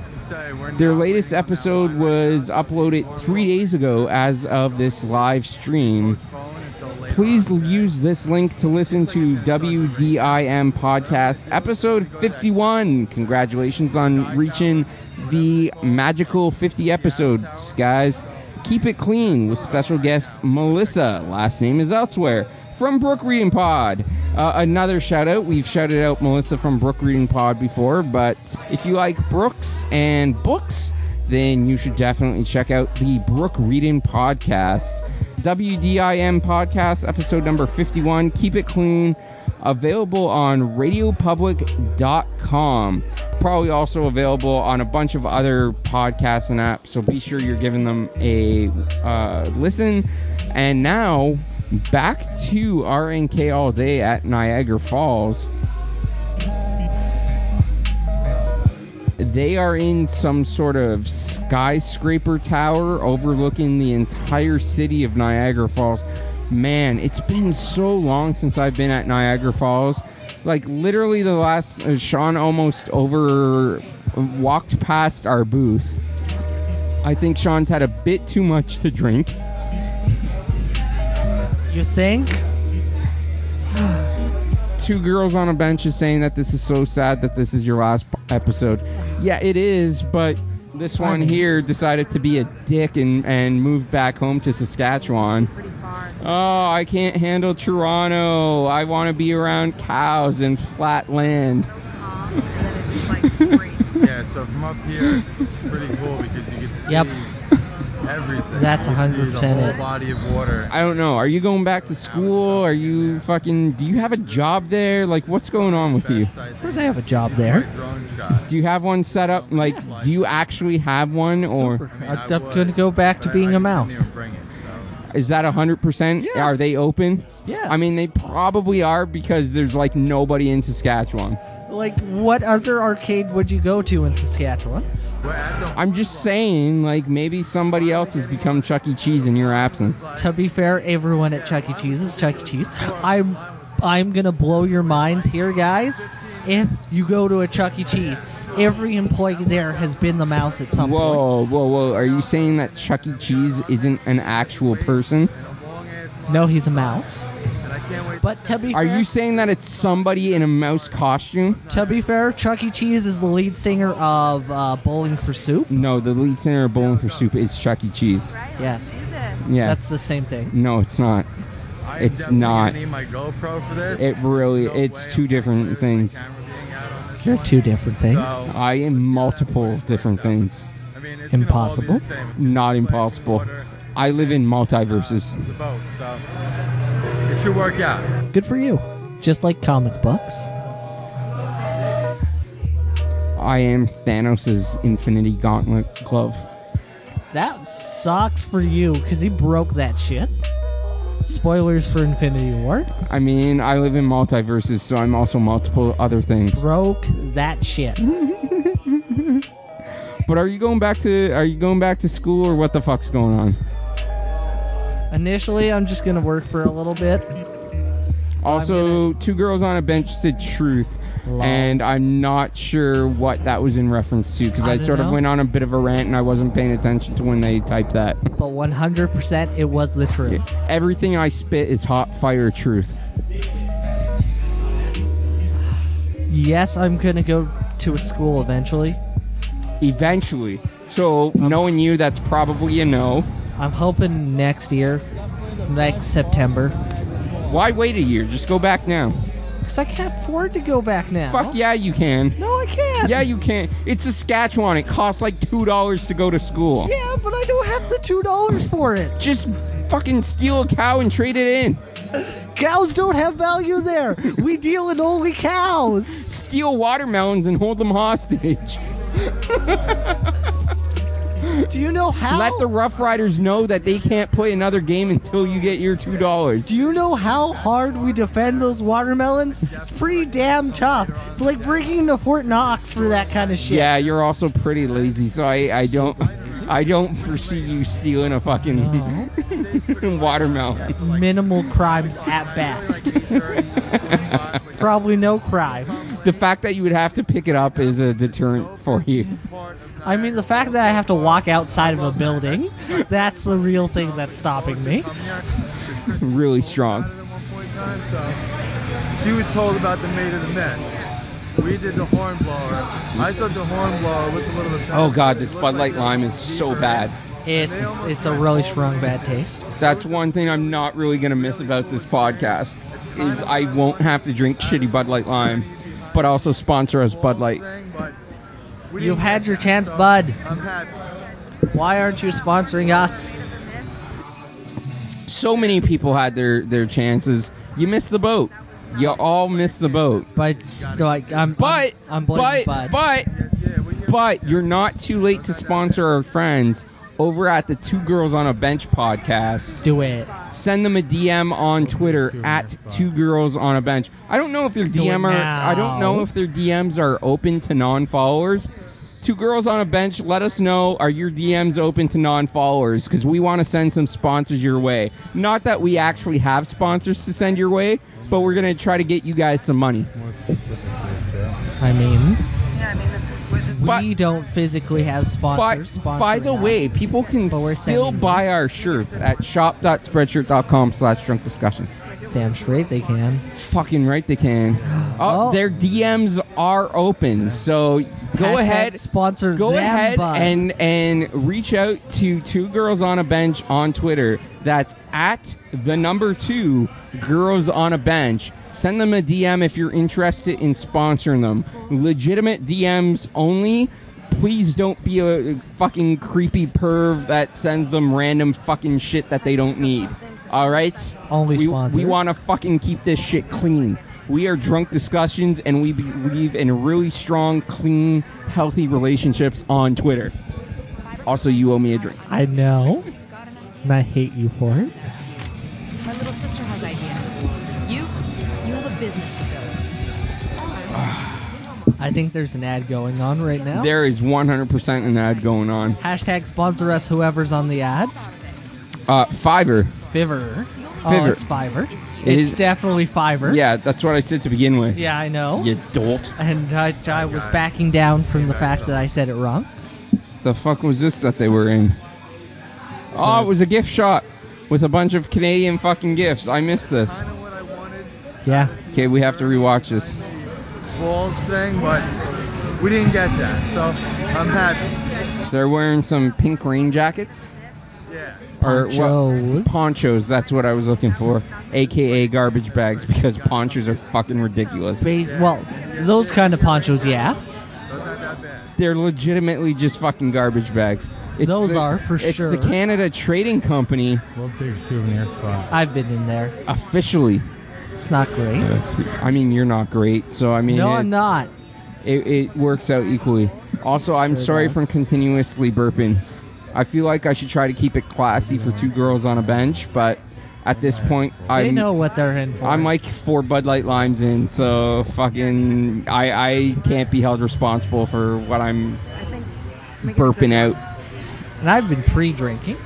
Their latest episode was uploaded three days ago as of this live stream. Please use this link to listen to WDIM Podcast episode 51. Congratulations on reaching the magical 50 episodes, guys. Keep it clean with special guest Melissa. Last name is elsewhere from Brook Reading Pod. Uh, another shout out. We've shouted out Melissa from Brook Reading Pod before, but if you like Brooks and books, then you should definitely check out the Brook Reading Podcast. WDIM Podcast, episode number 51. Keep it clean. Available on radiopublic.com. Probably also available on a bunch of other podcasts and apps, so be sure you're giving them a uh, listen. And now, back to RNK All Day at Niagara Falls. They are in some sort of skyscraper tower overlooking the entire city of Niagara Falls. Man, it's been so long since I've been at Niagara Falls. Like literally the last uh, Sean almost over walked past our booth. I think Sean's had a bit too much to drink. You think? Two girls on a bench is saying that this is so sad that this is your last episode. Yeah, it is, but this one here decided to be a dick and, and moved back home to Saskatchewan. Oh, I can't handle Toronto. I want to be around cows and flat land. yeah, so from up here, it's pretty cool because you can see Yep. everything. That's a 100% it. body of water. I don't know. Are you going back to school? Are you fucking. Do you have a job there? Like, what's going on with you? Of course, I have a job there. Do you have one set up? Like, do you actually have one? Or I'm going to go back to being a mouse. Is that 100%? Are they open? Yes. I mean, they probably are because there's like nobody in Saskatchewan. Like, what other arcade would you go to in Saskatchewan? I'm just saying, like, maybe somebody else has become Chuck E. Cheese in your absence. To be fair, everyone at Chuck E. Cheese is Chuck E. Cheese. I'm I'm gonna blow your minds here, guys. If you go to a Chuck E. Cheese, every employee there has been the mouse at some point. Whoa, whoa, whoa. Are you saying that Chuck E. Cheese isn't an actual person? No, he's a mouse. But to be Are fair, you saying that it's somebody in a mouse costume? to be fair, Chuck E. Cheese is the lead singer of uh, Bowling for Soup. No, the lead singer of Bowling for Soup is Chuck E. Cheese. Yes. Yeah. That's the same thing. No, it's not. I am It's not. gonna need my GoPro for this. It really, it's two different things. They're two different things. I am multiple different things. Impossible. Not impossible. I live in multiverses. The boat, so it should work out. Good for you. Just like comic books. I am Thanos' Infinity Gauntlet glove. That sucks for you because he broke that shit. Spoilers for Infinity War. I mean, I live in multiverses, so I'm also multiple other things. Broke that shit. But are you going back to are you going back to school or what the fuck's going on? Initially, I'm just gonna work for a little bit. Also, two girls on a bench said truth, and I'm not sure what that was in reference to because I I, sort know. of went on a bit of a rant and I wasn't paying attention to when they typed that. But 100% it was the truth. Everything I spit is hot fire truth. Yes, I'm gonna go to a school eventually. Eventually. So, um, knowing you, that's probably a no. I'm hoping next year, next September. Why wait a year? Just go back now. Because I can't afford to go back now. Fuck yeah, you can. No, I can't. Yeah, you can. It's Saskatchewan. It costs like two dollars to go to school. Yeah, but I don't have the two dollars for it. Just fucking steal a cow and trade it in. Cows don't have value there. We deal in only cows. Steal watermelons and hold them hostage. Do you know how? Let the Roughriders know that they can't play another game until you get your two dollars. Do you know how hard we defend those watermelons? It's pretty damn tough. It's like breaking into Fort Knox for that kind of shit. Yeah, you're also pretty lazy, so I, I don't I don't foresee you stealing a fucking watermelon. Minimal crimes at best. Probably no crimes. The fact that you would have to pick it up is a deterrent for you. I mean, the fact that I have to walk outside of a building, that's the real thing that's stopping me. Really strong. She was told about the maid of the mist. We did the horn blower. I thought the horn blower was a little bit. Oh god, this Bud Light Lime is so bad. It's it's a really strong bad taste. That's one thing I'm not really gonna miss about this podcast is I won't have to drink shitty Bud Light Lime, but also sponsor us Bud Light. You've had your chance, bud. Why aren't you sponsoring us? So many people had their their chances. You missed the boat. You all missed the boat. But like I'm but I'm, I'm but Bud. but but you're not too late to sponsor our friends over at the Two Girls on a Bench podcast. Do it. Send them a DM on Twitter at Two Girls on a Bench. I don't know if their DM are. I don't know if their DMs are open to non-followers. Two Girls on a Bench. Let us know. Are your DMs open to non-followers? Because we want to send some sponsors your way. Not that we actually have sponsors to send your way, but we're gonna try to get you guys some money. I mean, Yeah, I mean, this we don't physically have By, sponsors. by the sponsoring way, people can still buy our shirts at shop.spreadshirt.com slash drunk discussions. damn straight they can. Fucking right they can. Oh, Oh. their DMs are open, so go Hashtag ahead, sponsor go them, ahead bud. and and reach out to two girls on a bench on Twitter. That's at the number two girls on a bench. Send them a DM if you're interested in sponsoring them. Legitimate DMs only. Please don't be a fucking creepy perv that sends them random fucking shit that they don't need. All right. Only we, sponsors. We want to fucking keep this shit clean. We are drunk discussions, and we believe in really strong, clean, healthy relationships on Twitter. Also, you owe me a drink. I know. And I hate you for it. My little sister has ideas. Business to build. I think there's an ad going on right now. There is 100% an ad going on. Hashtag sponsor us whoever's on the ad. Uh, Fiverr. Fiverr. Oh, it's Fiverr. It it's is- definitely Fiverr. Yeah, that's what I said to begin with. Yeah, I know. You dolt. And I, I was backing down from the fact that I said it wrong. The fuck was this that they were in? Oh, it was a gift shop with a bunch of Canadian fucking gifts. I missed this. Yeah. Okay, we have to rewatch this. Balls thing, but we didn't get that, so I'm happy. They're wearing some pink rain jackets. Yeah. Or what- Ponchos. ponchos, that's what I was looking for. AKA garbage bags because ponchos are fucking ridiculous. Base, well, those kind of ponchos, yeah. They're legitimately just fucking garbage bags. It's Those the- are, for it's sure. It's the Canada Trading Company We'll take a souvenir spot. I've been in there. officially. It's not great. I mean, you're not great, so I mean, no, I'm not. It, it works out equally. Also, I'm Sure sorry does. from continuously burping. I feel like I should try to keep it classy for two girls on a bench, but at this point, They I'm know what they're in for. I'm like four Bud Light limes in, so fucking I I can't be held responsible for what I'm burping out. and I've been pre-drinking.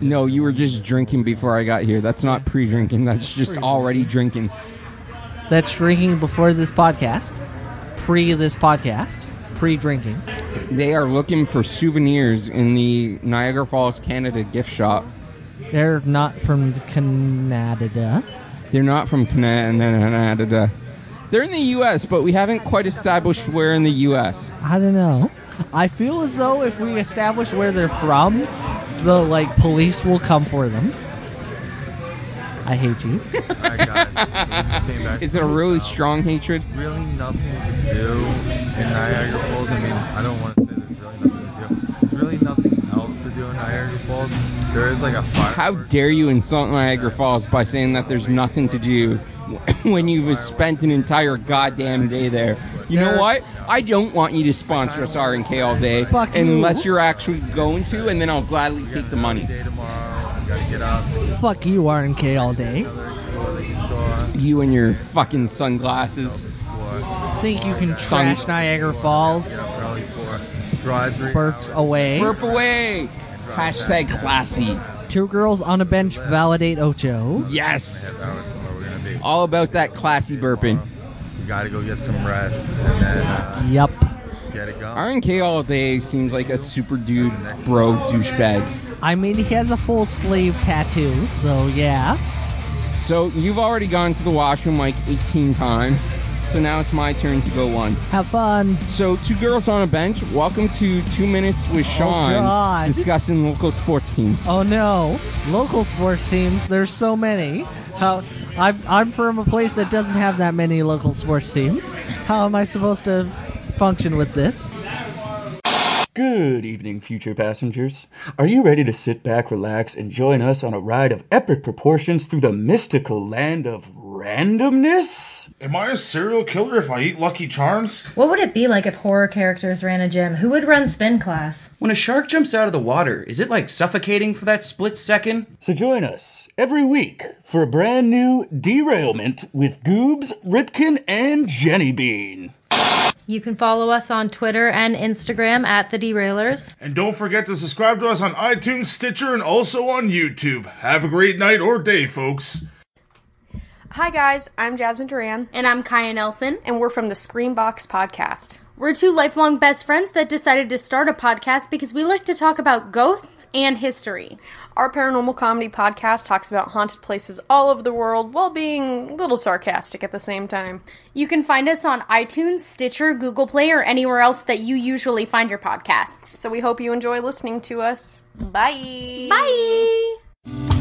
No, you were just drinking before I got here. That's not pre-drinking. That's just already drinking. That's drinking before this podcast, pre this podcast, pre-drinking. They are looking for souvenirs in the Niagara Falls, Canada gift shop. They're not from Canada. They're not from Canada. They're in the U.S., but we haven't quite established where in the U.S. I don't know. I feel as though if we establish where they're from, the like police will come for them. I hate you. I got Is it a really strong hatred? Really nothing to do in Niagara Falls. I mean, I don't want to say there's really nothing to do. There's really nothing else to do in Niagara Falls. There is like a fire. How dare you insult Niagara Falls by saying that there's nothing to do when you've spent an entire goddamn day there. You know what? I don't want you to sponsor us R&K all day Fuck you. unless you're actually going to, and then I'll gladly take the money. Fuck you, R&K all day. You and your fucking sunglasses. Think you can Sun- trash Niagara Falls? Burps away. Burp away. Hashtag classy. Two girls on a bench validate Ocho. Yes. All about that classy burping. You gotta go get some rest and then uh, Yep. get it going. R&K all day seems like a super dude bro douchebag. I mean, he has a full sleeve tattoo, so yeah. So you've already gone to the washroom like 18 times. So now it's my turn to go once. Have fun. So two girls on a bench. Welcome to two minutes with Sean Oh, God. discussing local sports teams. Oh no, local sports teams. There's so many. How I'm I'm from a place that doesn't have that many local sports teams. How am I supposed to function with this? Good evening, future passengers. Are you ready to sit back, relax, and join us on a ride of epic proportions through the mystical land of randomness? Am I a serial killer if I eat Lucky Charms? What would it be like if horror characters ran a gym? Who would run spin class? When a shark jumps out of the water, is it like suffocating for that split second? So join us every week for a brand new derailment with Goobs, Ripkin, and Jenny Bean. You can follow us on Twitter and Instagram at The Derailers. And don't forget to subscribe to us on iTunes, Stitcher, and also on YouTube. Have a great night or day, folks. Hi guys, I'm Jasmine Duran. And I'm Kaya Nelson. And we're from the Screambox Podcast. We're two lifelong best friends that decided to start a podcast because we like to talk about ghosts and history. Our paranormal comedy podcast talks about haunted places all over the world while being a little sarcastic at the same time. You can find us on iTunes, Stitcher, Google Play, or anywhere else that you usually find your podcasts. So we hope you enjoy listening to us. Bye. Bye.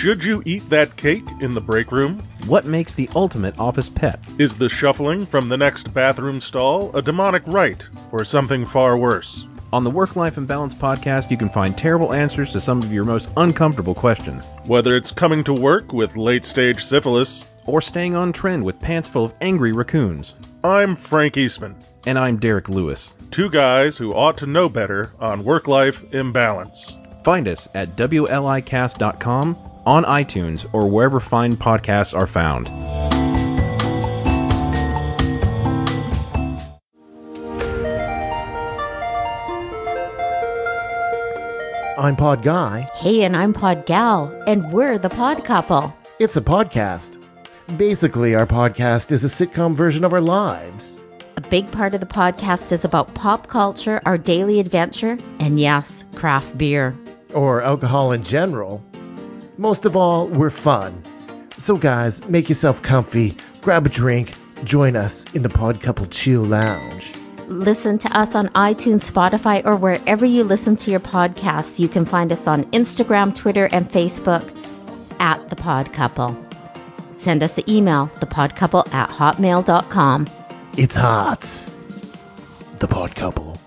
Should you eat that cake in the break room? What makes the ultimate office pet? Is the shuffling from the next bathroom stall a demonic rite, or something far worse? On the Work Life and Balance podcast, you can find terrible answers to some of your most uncomfortable questions. Whether it's coming to work with late stage syphilis, or staying on trend with pants full of angry raccoons. I'm Frank Eastman. And I'm Derek Lewis. Two guys who ought to know better on work life imbalance. Find us at WLIcast.com, on iTunes, or wherever fine podcasts are found. I'm Pod Guy. Hey, and I'm Pod Gal, and we're the Pod Couple. It's a podcast. Basically, our podcast is a sitcom version of our lives. A big part of the podcast is about pop culture, our daily adventure, and yes, craft beer. Or alcohol in general. Most of all, we're fun. So, guys, make yourself comfy, grab a drink, join us in the Pod Couple Chill Lounge. Listen to us on iTunes, Spotify, or wherever you listen to your podcasts. You can find us on Instagram, Twitter, and Facebook at The Pod Couple. Send us an email, thepodcouple at hotmail.com. It's hot. The Pod Couple.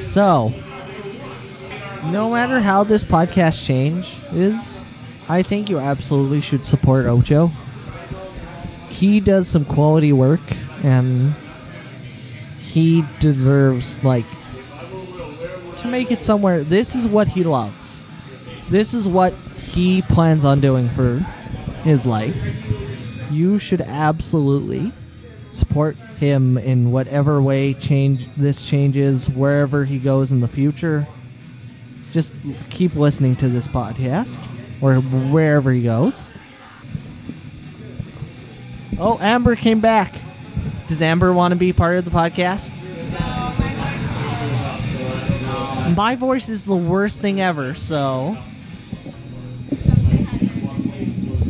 So, no matter how this podcast change is, I think you absolutely should support Ocho. He does some quality work, and he deserves like to make it somewhere. This is what he loves. This is what he plans on doing for his life. You should absolutely support him in whatever way change this changes wherever he goes in the future. Just keep listening to this podcast or wherever he goes. Oh, Amber came back. Does Amber want to be part of the podcast? My voice is the worst thing ever, so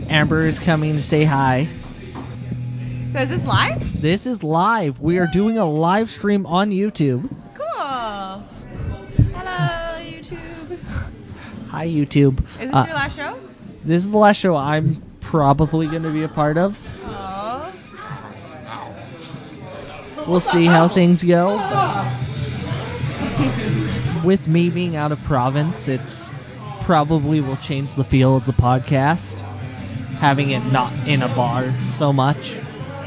Amber is coming to say hi. So is this live? This is live. We are doing a live stream on YouTube. Hi, YouTube. Is this Uh, your last show? This is the last show I'm probably going to be a part of. Aw. We'll see how things go. With me being out of province, it's probably will change the feel of the podcast, having it not in a bar so much.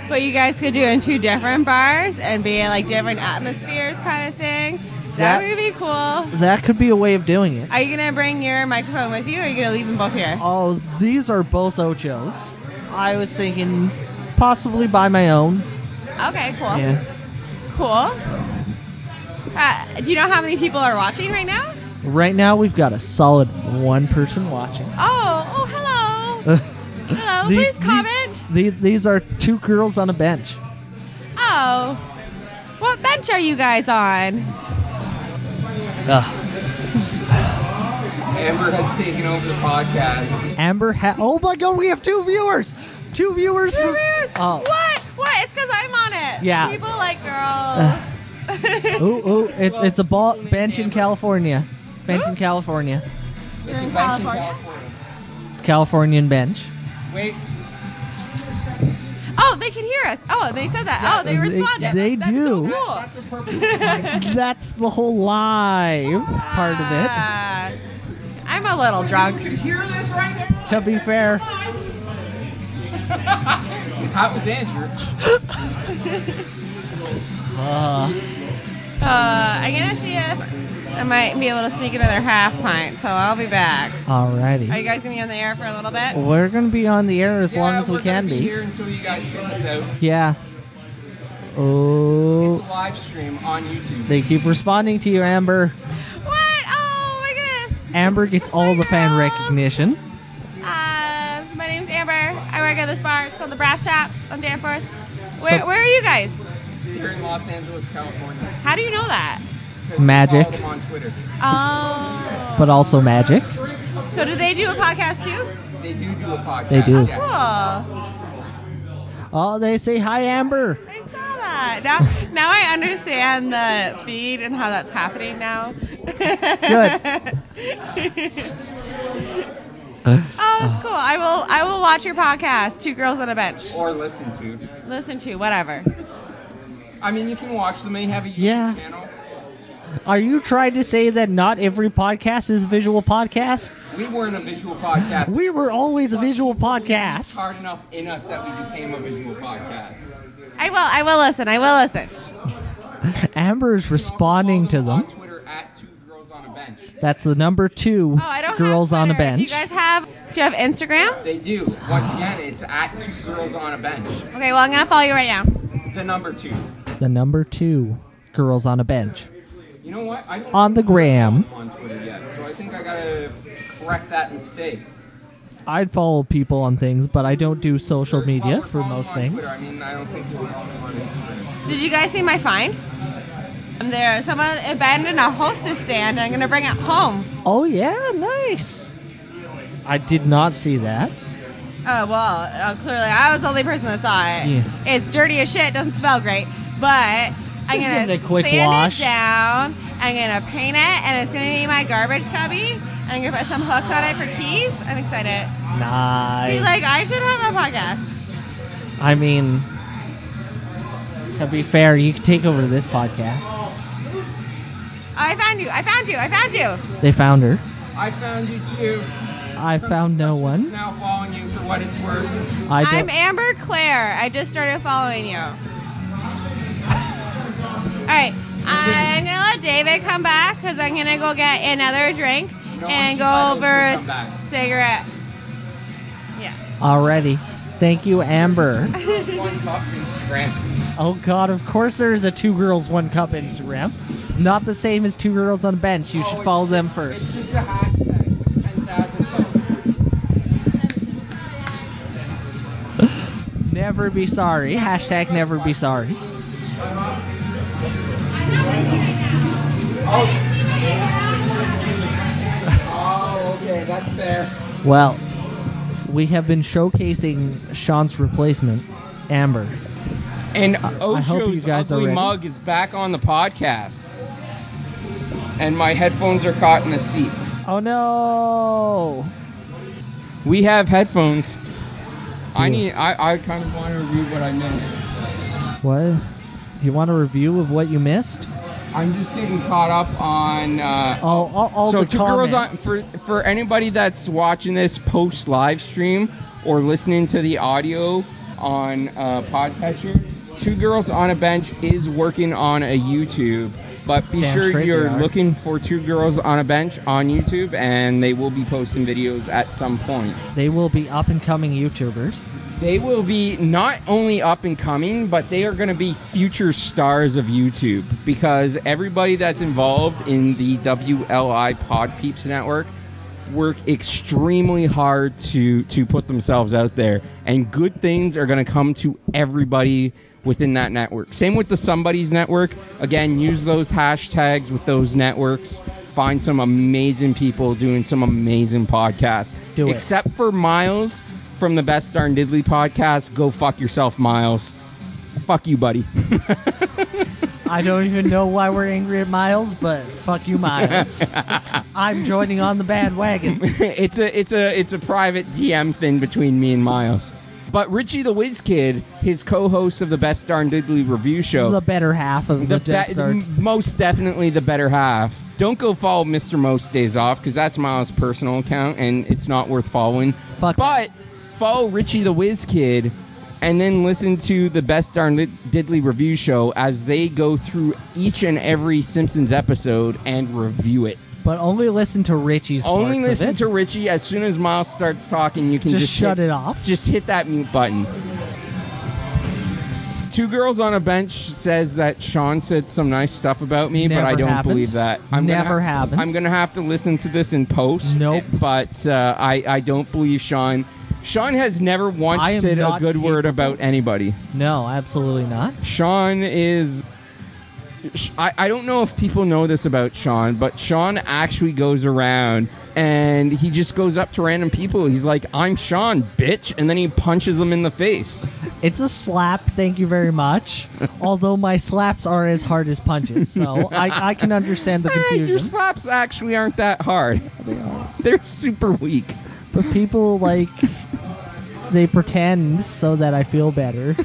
But you guys could do it in two different bars and be in, like different atmospheres, kind of thing. That, That- would be cool. That could be a way of doing it. Are you gonna bring your microphone with you, or are you gonna leave them both here? Oh, these are both Ochos. I was thinking possibly buy my own. Okay, cool. Yeah. Cool. Uh, do you know how many people are watching right now? Right now, we've got a solid one person watching. Oh, oh, hello. Hello, These- please comment. These these are two girls on a bench. Oh, what bench are you guys on? Ah. Amber has taken over the podcast. Amber ha- Oh my god, we have two viewers! Two viewers Two for- viewers. Oh. What? What? It's because I'm on it. Yeah. People like girls. Ooh, ooh, it's it's a ball bench in California. Bench in California. It's in California. Californian bench. Wait. Oh, they can hear us. Oh, they said that. Oh, they They- responded. they That's do. So cool. That's the whole live part of it. Ah, I'm a little drunk. hear this right now? To be fair, That was Andrew. uh, Uh, I'm gonna see if I might be able to sneak another half pint, so I'll be back. Alrighty. Are you guys gonna be on the air for a little bit? We're gonna be on the air as long as we can be. here until you guys get this out. Yeah. It's Oh, a live stream on YouTube. they keep responding to you, Amber. What? Oh my goodness. Amber gets all the fan recognition. Uh, my name's Amber. I work at this bar. It's called the Brass Taps on Danforth. Where, So- where are you guys? Here in Los Angeles, California. How do you know that? 'Cause we Magic. on Twitter. Oh. But also magic. So do they do a podcast too? They do do a podcast. They do. yeah. Cool. Oh, they say hi, Amber. I saw that. Now, now I understand the feed and how that's happening now. Good. oh, that's cool. I will. I will watch your podcast. Two girls on a bench. Or listen to. Listen to whatever. I mean, you can watch them. They have a YouTube Yeah. channel. Are you trying to say that not every podcast is a visual podcast? We weren't a visual podcast. We were always a visual podcast. hard enough in us that we became a visual podcast. I will. I will listen. I will listen. Amber is responding to them. Twitter at two girls on a bench. That's the number two Oh, I don't girls on a Twitter. Do you bench. guys have? Do you have Instagram? They do. Once again, it's at two girls on a bench. Okay. Well, I'm gonna follow you right now. The number two. The number two girls on a bench. You know what? I don't On the gram. on Twitter yet, so I think I gotta correct that mistake. I'd follow people on things, but I don't do social media for most them on Twitter. things. I mean, I don't think it's on Instagram. Did you guys see my find? Um, There, someone abandoned a hostess stand. I'm gonna bring it home. Oh yeah, nice. I did not see that. Oh well, uh, clearly I was the only person that saw it. Yeah. It's dirty as shit. Doesn't smell great, but I'm gonna give it a quick sand wash. it down. I'm gonna paint it, and it's gonna be my garbage cubby. I'm gonna put some hooks on it for keys. I'm excited. Nice. See, like I should have a podcast. I mean, to be fair, you can take over this podcast. Oh, I found you. I found you. I found you. They found her. I found you too. I found no one. Now following you for what it's worth. I I'm. Amber Claire. I just started following you. All right. I'm gonna let David come back because I'm gonna go get another drink and go over a cigarette. Yeah. Already. Thank you, Amber. One cup Instagram. Oh God! Of course, there is a two girls one cup Instagram. Not the same as two girls on a bench. You oh, should follow them It's first. just a hashtag. Ten thousand posts. Never be sorry. Hashtag never be sorry. Oh, okay, that's fair. Well, we have been showcasing Sean's replacement, Amber. And I hope you Ocho's guys are ugly mug is back on the podcast. And my headphones are caught in the seat. Oh no! We have headphones. I need. I, I kind of want to review what I missed. What? You want a review of what you missed? I'm just getting caught up on. Uh, Oh, all, all so the two girls on for for anybody that's watching this post live stream or listening to the audio on uh, Podcatcher. Two girls on a bench is working on a YouTube, but be Damn sure you're looking for two girls on a bench on YouTube, and they will be posting videos at some point. They will be up and coming YouTubers. They will be not only up and coming, but they are going to be future stars of YouTube because everybody that's involved in the WLI Pod Peeps network work extremely hard to to put themselves out there and good things are going to come to everybody within that network same with the somebody's network again use those hashtags with those networks find some amazing people doing some amazing podcasts Do it. except for miles from the best darn diddly podcast go fuck yourself miles fuck you buddy I don't even know why we're angry at Miles, but fuck you, Miles. I'm joining on the bandwagon. it's a it's a it's a private DM thing between me and Miles. But Richie the Whiz Kid, his co-host of the Best Darn Diddly Review Show, The better half of the, the Death be- most definitely the better half. Don't go follow Mr. Most Days Off because that's Miles' personal account and it's not worth following. Fuck but follow Richie the Whiz Kid and then listen to the Best Darn Did- Diddly Review Show as they go through each and every Simpsons episode and review it. But only listen to Richie's Only parts listen of it. to Richie. As soon as Miles starts talking, you can Just just, shut hit- it off. Just hit that mute button. Two girls on a bench says that Sean said some nice stuff about me, but I don't happened. believe that. I'm Never gonna ha- happened. I'm gonna have to listen to this in post. Nope. But uh, I I don't believe Sean. Sean has never once said a good word about anybody. No, absolutely not. Sean is. I, I don't know if people know this about Sean, but Sean actually goes around and he just goes up to random people. He's like, I'm Sean, bitch. And then he punches them in the face. It's a slap, thank you very much. Although my slaps are as hard as punches, so I, I can understand the Eh, your slaps actually aren't that hard. They're super weak. But people like they pretend so that I feel better.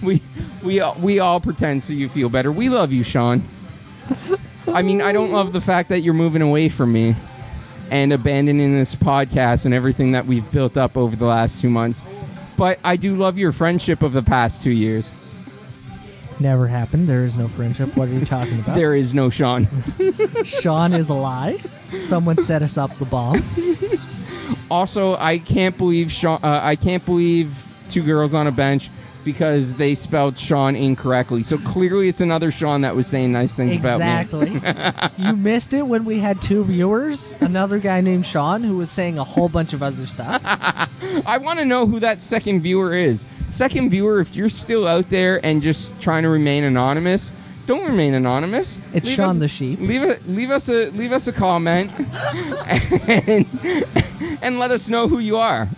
we we all- we all pretend so you feel better. We love you, Sean. I mean, I don't love the fact that you're moving away from me and abandoning this podcast and everything that we've built up over the last two months. But I do love your friendship of the past two years. Never happened. There is no friendship. What are you talking about? There is no Sean. Sean is a lie. Someone set us up the bomb. Also, I can't believe Sean. Uh, I can't believe two girls on a bench because they spelled Sean incorrectly. So clearly, it's another Sean that was saying nice things Exactly. about me. Exactly. You missed it when we had two viewers. Another guy named Sean who was saying a whole bunch of other stuff. I want to know who that second viewer is. Second viewer, if you're still out there and just trying to remain anonymous, don't remain anonymous. It's Leave Sean us- the sheep. Leave a leave us a leave us a comment and, and let us know who you are.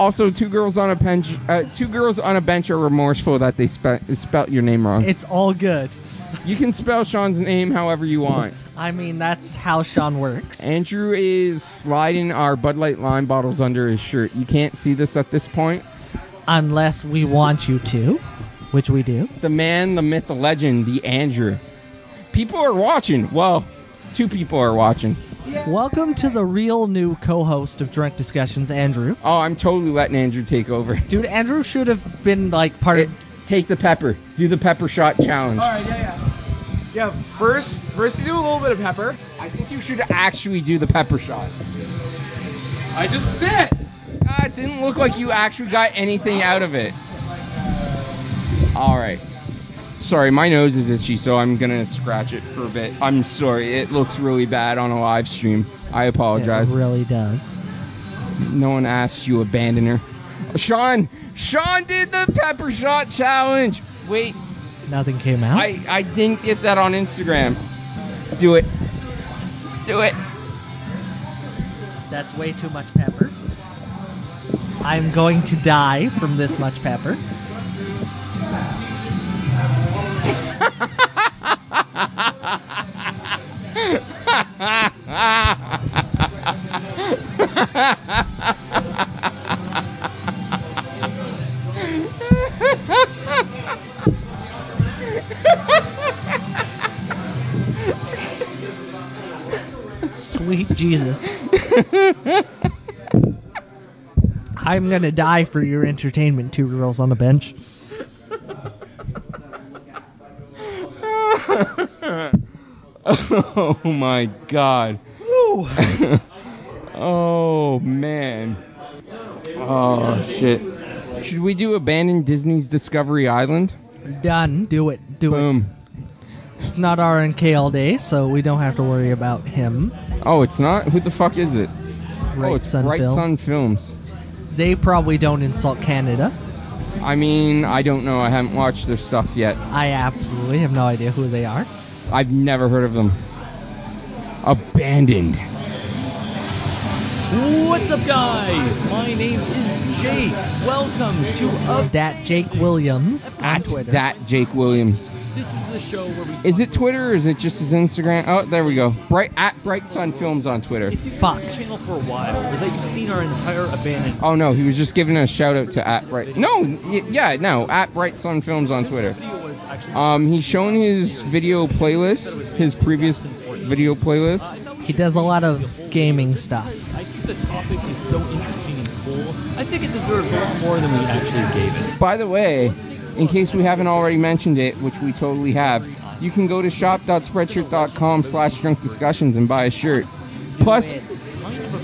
Also, two girls on a bench. Uh, two girls on a bench are remorseful that they spe- spelt your name wrong. It's all good. You can spell Sean's name however you want. I mean, that's how Sean works. Andrew is sliding our Bud Light lime bottles under his shirt. You can't see this at this point. Unless we want you to, which we do. The man, the myth, the legend, the Andrew. People are watching. Well, two people are watching. Welcome to the real new co-host of Drunk Discussions, Andrew. Oh, I'm totally letting Andrew take over. Dude, Andrew should have been like part of. Take the pepper. Do the pepper shot challenge. All right, yeah, yeah. Yeah, first, first you do a little bit of pepper. I think you should actually do the pepper shot. I just did. Ah, it didn't look like you actually got anything out of it. All right. Sorry, my nose is itchy, so I'm gonna scratch it for a bit. I'm sorry, it looks really bad on a live stream. I apologize. It really does. No one asked you, abandoner. Sean, Sean did the pepper shot challenge. Wait, Nothing came out. I I didn't get that on Instagram. Do it. Do it. That's way too much pepper. I'm going to die from this much pepper. Sweet Jesus. I'm going to die for your entertainment, two girls on a bench. oh my god. oh man. Oh shit. Should we do abandon Disney's Discovery Island? Done. Do it. Do Boom. it. It's not RNK all day, so we don't have to worry about him. Oh, it's not? Who the fuck is it? Right oh, it's Sun Right Films. Sun Films. They probably don't insult Canada. I mean, I don't know. I haven't watched their stuff yet. I absolutely have no idea who they are. I've never heard of them. Abandoned. What's up, guys? My name is Jake. Welcome to Up. Dat Jake Williams on At Twitter. that Jake Williams. This is the show where we Is it Twitter or is it just his Instagram? Oh, there we go. Bright at Bright Sun Films on Twitter. If you've Fuck. channel for a while, or that you've seen our entire abandoned. Oh no, he was just giving a shout out to at Bright. No, y- yeah, no, at Bright Sun Films on Twitter. Um, he's shown his video playlist, his previous video playlist. He does a lot of gaming stuff. I think the topic is so interesting and cool. I think it deserves a lot more than we actually gave it. By the way, in case we haven't already mentioned it, which we totally have, you can go to shop.spreadshirt.com slash drunk discussions and buy a shirt. Plus,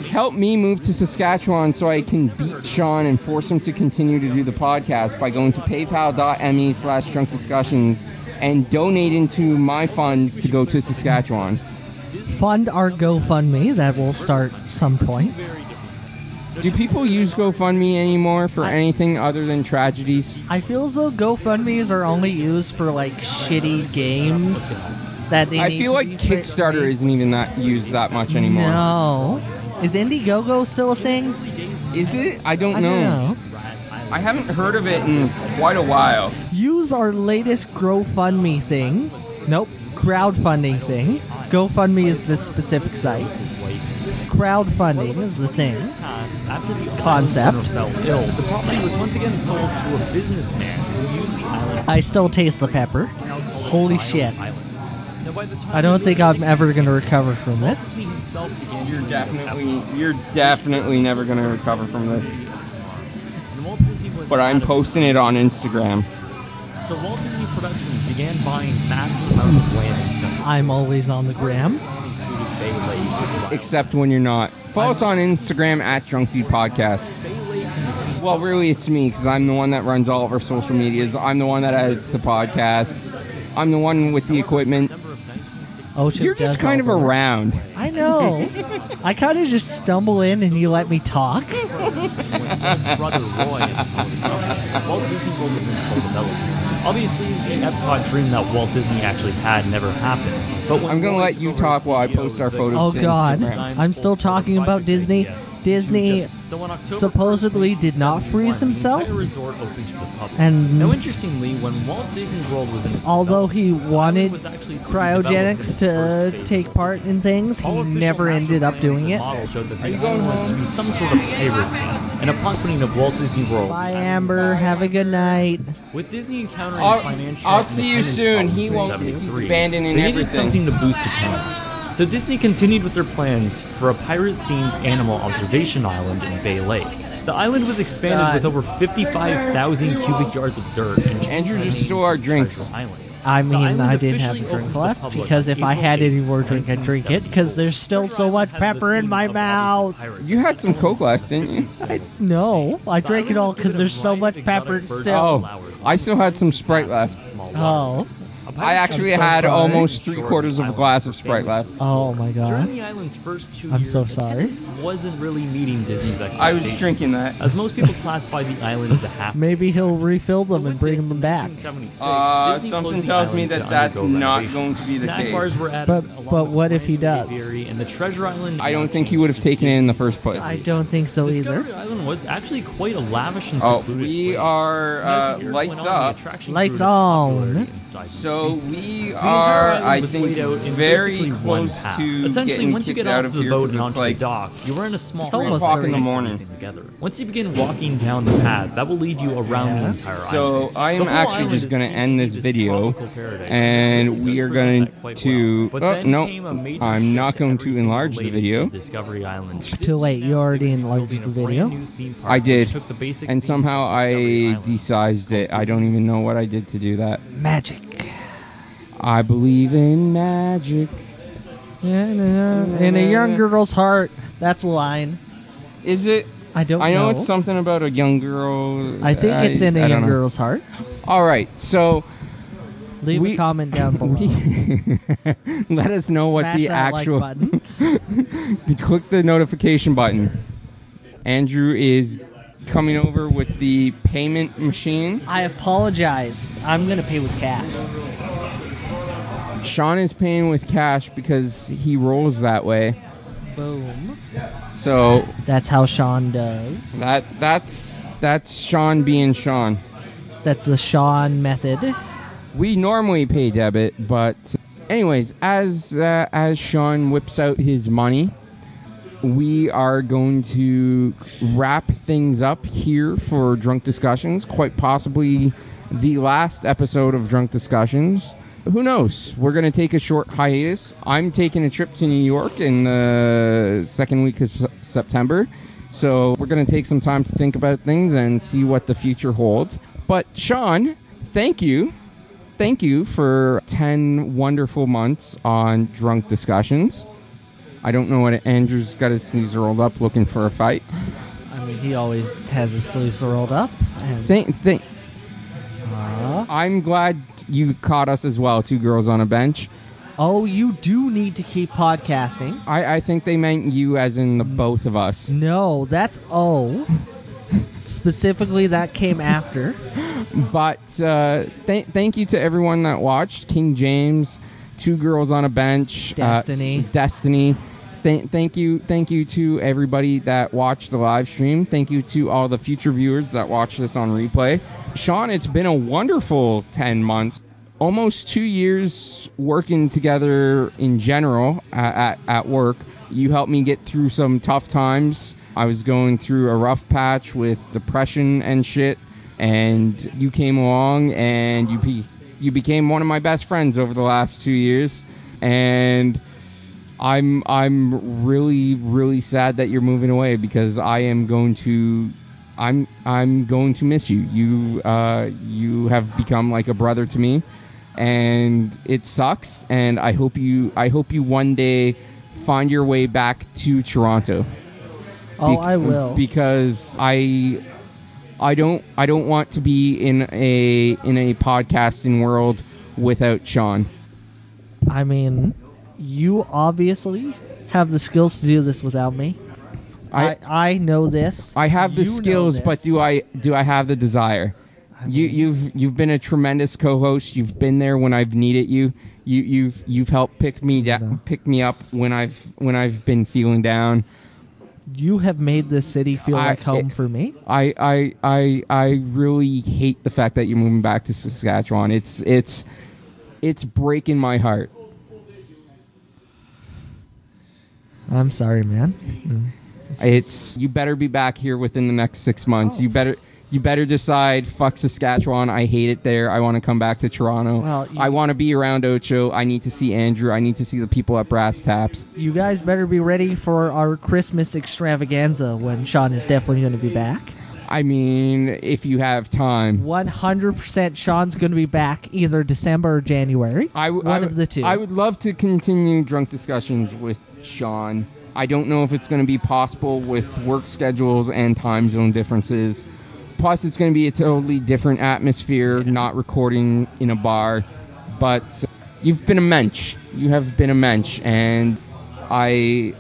help me move to Saskatchewan so I can beat Sean and force him to continue to do the podcast by going to paypal.me slash drunk discussions and donate into my funds to go to Saskatchewan. Fund our GoFundMe that will start some point. Do people use GoFundMe anymore for anything other than tragedies? I feel as though GoFundMes are only used for like shitty games that they I feel to like Kickstarter isn't even that used that much anymore. No. Is Indiegogo still a thing? Is it? I don't I know. don't know. I haven't heard of it in quite a while. Use our latest GoFundMe thing. Nope. Crowdfunding thing. GoFundMe is the specific site. Crowdfunding is the thing. Concept. owner fell ill, the property was once again sold to a businessman who used the island. I still taste the pepper. Holy shit. I don't think I'm ever going to recover from this. Disney himself began You're definitely, you're definitely never gonna recover from this. And Walt Disney was But I'm posting it on Instagram. So Walt Disney Productions began buying massive amounts of land in Central I'm always on the gram. including Bay Lake. Except when you're not. Follow us on Instagram at Drunk Dude Podcast. Well, really, it's me because I'm the one that runs all of our social medias. I'm the one that edits the podcast. I'm the one with the equipment. Ocean You're just kind of around. I know. I kind of just stumble in and you let me talk. His brother Roy and Walt Disney World was in full development. Obviously, the Epcot dream that Walt Disney actually had never happened. But when I'm gonna Roy let took you over talk while I CEO, post our the photos Oh to God, Instagram. I'm still talking about Disney. Disney So on October supposedly did not freeze himself, resort opened to the public. and now, interestingly, when Walt Disney World was in its although he wanted actually cryogenics developed in its to take part in things, he never ended up doing it. models showed that the island was to be some sort of pirate base. And upon opening of Walt Disney World, Bye, Amber. Have a good night. with Disney encountering I'll- financial I'll see you soon. He in won't 'cause he's 73, abandoning they needed everything. something to boost attendance. So Disney continued with their plans for a pirate-themed animal observation island in Bay Lake. The island was expanded God. with over 55,000 cubic yards of dirt. And Andrew just stole our drinks. Island. I mean, I didn't have a drink opened to the left because on if I had 8th, any more drink, I'd drink it because there's still so much pepper in my mouth. You had some Coke left, didn't you? I, no, I drank it all because there's so much pepper still. Oh, I still had some Sprite left. Oh. I actually so had sorry. almost three quarters of a glass of Sprite left. Oh my god! During god. the island's first two I'm years, so sorry. attendance wasn't really meeting Disney's expectations. I was drinking that. As most people classify the island as a half. Maybe he'll refill them and bring them back. Uh, something tells me that that's not going to be the Snack case. bars were added But along but with what if he does? Aviary, and the Treasure Island I don't think he would have taken it in the first place. I don't think so either. Discovery Island was actually quite a lavish and Oh, secluded we place. are, And as uh, lights went on, the up. Lights grew its popularity on. Inside So we are, I think, laid out in very close to Essentially, getting once you get out off of the here boat 'cause and it's onto like the dock, you are in a small It's almost room o'clock in the morning. Together. Once you begin walking down the path, that will lead you around the entire So island. So I am actually just going to end this this video, and we are going to. well. Oh no, came a major I'm not going to enlarge the video. Discovery Island. Too late. You already enlarged the video. I did, took the basic and somehow I desized it. I don't even know what I did to do that. Magic. I believe in magic. Yeah, in a, in a young girl's heart. That's a line. Is it? I don't I know, know. it's something about a young girl. I think it's in a I young girl's heart. All right, so Leave a comment down below. let us know what the like actual. button. click the notification button. Andrew is coming over with the payment machine. I apologize. I'm gonna pay with cash. Sean is paying with cash because he rolls that way. Boom. So That's how Sean does. that that's that's Sean being Sean. That's the Sean method. We normally pay debit, but anyways, as uh, as Sean whips out his money, we are going to wrap things up here for Drunk Discussions. Quite possibly the last episode of Drunk Discussions. Who knows? We're going to take a short hiatus. I'm taking a trip to New York in the second week of S- September. So we're going to take some time to think about things and see what the future holds. But Sean, thank you. Thank you for 10 wonderful months on Drunk Discussions. I don't know what Andrew's got his sleeves rolled up looking for a fight. I mean, he always has his sleeves rolled up. And Thank, thank. I'm glad you caught us as well, two girls on a bench. oh, you do need to keep podcasting. I, I think they meant you as in the both of us. No, that's O. Specifically, that came after. But uh, th- thank you to everyone that watched. King James, two girls on a bench, uh, Destiny. s- Destiny. Th- thank you, thank you to everybody that watched the live stream. Thank you to all the future viewers that watch this on replay. Sean, it's been a wonderful ten months, almost two years working together in general at, at, at work. You helped me get through some tough times. I was going through a rough patch with depression and shit and you came along and you be, you became one of my best friends over the last two years, and I'm I'm really really sad that you're moving away because I am going to I'm I'm going to miss you. You uh, you have become like a brother to me, and it sucks. And I hope you I hope you one day find your way back to Toronto. Oh, I will. because I I don't I don't want to be in a in a podcasting world without Sean. I mean, you obviously have the skills to do this without me. I I- I, know this. I have the You know skills, but this. do I do I have the desire? you you've you've been a tremendous co-host. You've been there when I've needed you. You you've you've helped pick me down, pick me up when I've when I've been feeling down. You have made this city feel I- like home it- for me. I, I I I really hate the fact that you're moving back to Saskatchewan. It's it's it's breaking my heart. I'm sorry, man. It's you better be back here within the next six months. You better you better decide. Fuck Saskatchewan. I hate it there. I want to come back to Toronto. Well, you- I want to be around Ocho. I need to see Andrew. I need to see the people at Brass Taps. You guys better be ready for our Christmas extravaganza when Sean is definitely going to be back. I mean, if you have time. 100% Sean's going to be back either December or January. I w- One I w- of the two. I would love to continue drunk discussions with Sean. I don't know if it's going to be possible with work schedules and time zone differences. Plus, it's going to be a totally different atmosphere, not recording in a bar. But you've been a mensch. You have been a mensch, and I,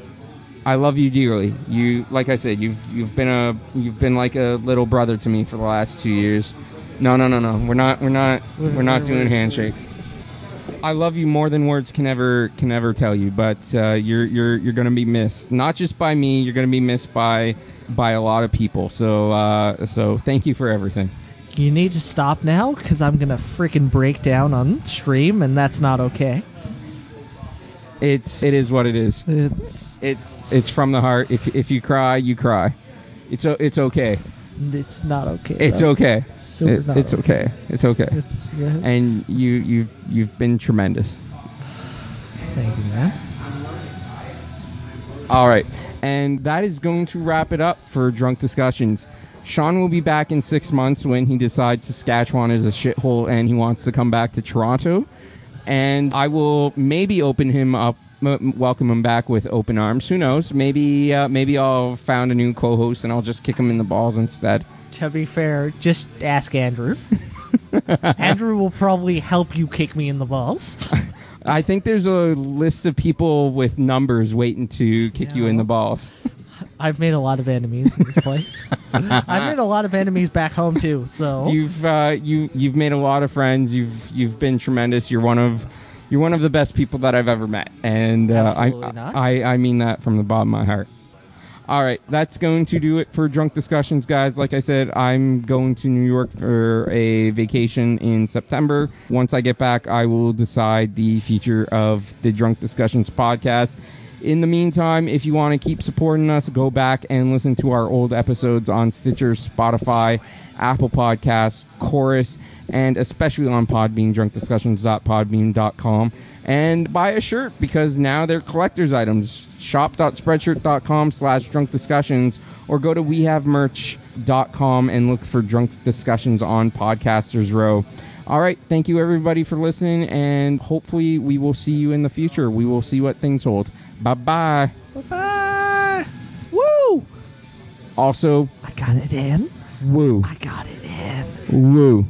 I love you dearly. You, like I said, you've you've been a you've been like a little brother to me for the last two years. No, no, no, no. We're not. We're not. We're not doing handshakes. I love you more than words can ever can ever tell you. But uh, you're you're you're gonna be missed, not just by me. You're gonna be missed by by a lot of people. So uh, so thank you for everything. You need to stop now because I'm gonna freaking break down on stream, and that's not okay. It's it is what it is. It's it's it's from the heart. If if you cry, you cry. It's o- it's okay. It's not okay. It's though. okay. It's super It- not it's okay. It's okay. It's yeah. And you you've you've been tremendous. Thank you, man. All right. And that is going to wrap it up for Drunk Discussions. Sean will be back in six months when he decides Saskatchewan is a shithole and he wants to come back to Toronto. And I will maybe open him up, m- welcome him back with open arms. Who knows? Maybe uh, maybe I'll found a new co-host and I'll just kick him in the balls instead. To be fair, just ask Andrew. Andrew will probably help you kick me in the balls. I think there's a list of people with numbers waiting to kick you in the balls. I've made a lot of enemies in this place. I've made a lot of enemies back home too. So You've uh, you you've made a lot of friends. You've you've been tremendous. You're one of you're one of the best people that I've ever met, and uh, I, Absolutely not. I I mean that from the bottom of my heart. All right, that's going to do it for drunk discussions, guys. Like I said, I'm going to New York for a vacation in September. Once I get back, I will decide the future of the drunk discussions podcast. In the meantime, if you want to keep supporting us, go back and listen to our old episodes on Stitcher, Spotify, Apple Podcasts, Chorus, and especially on Podbean, drunkdiscussions.podbean.com. And buy a shirt because now they're collector's items. Shop.spreadshirt.com slash drunk discussions or go to wehavemerch.com and look for drunk discussions on Podcasters Row. All right, thank you everybody for listening, and hopefully we will see you in the future. We will see what things hold. Bye bye. Bye. Woo! Also, I got it in. woo. I got it in. Woo.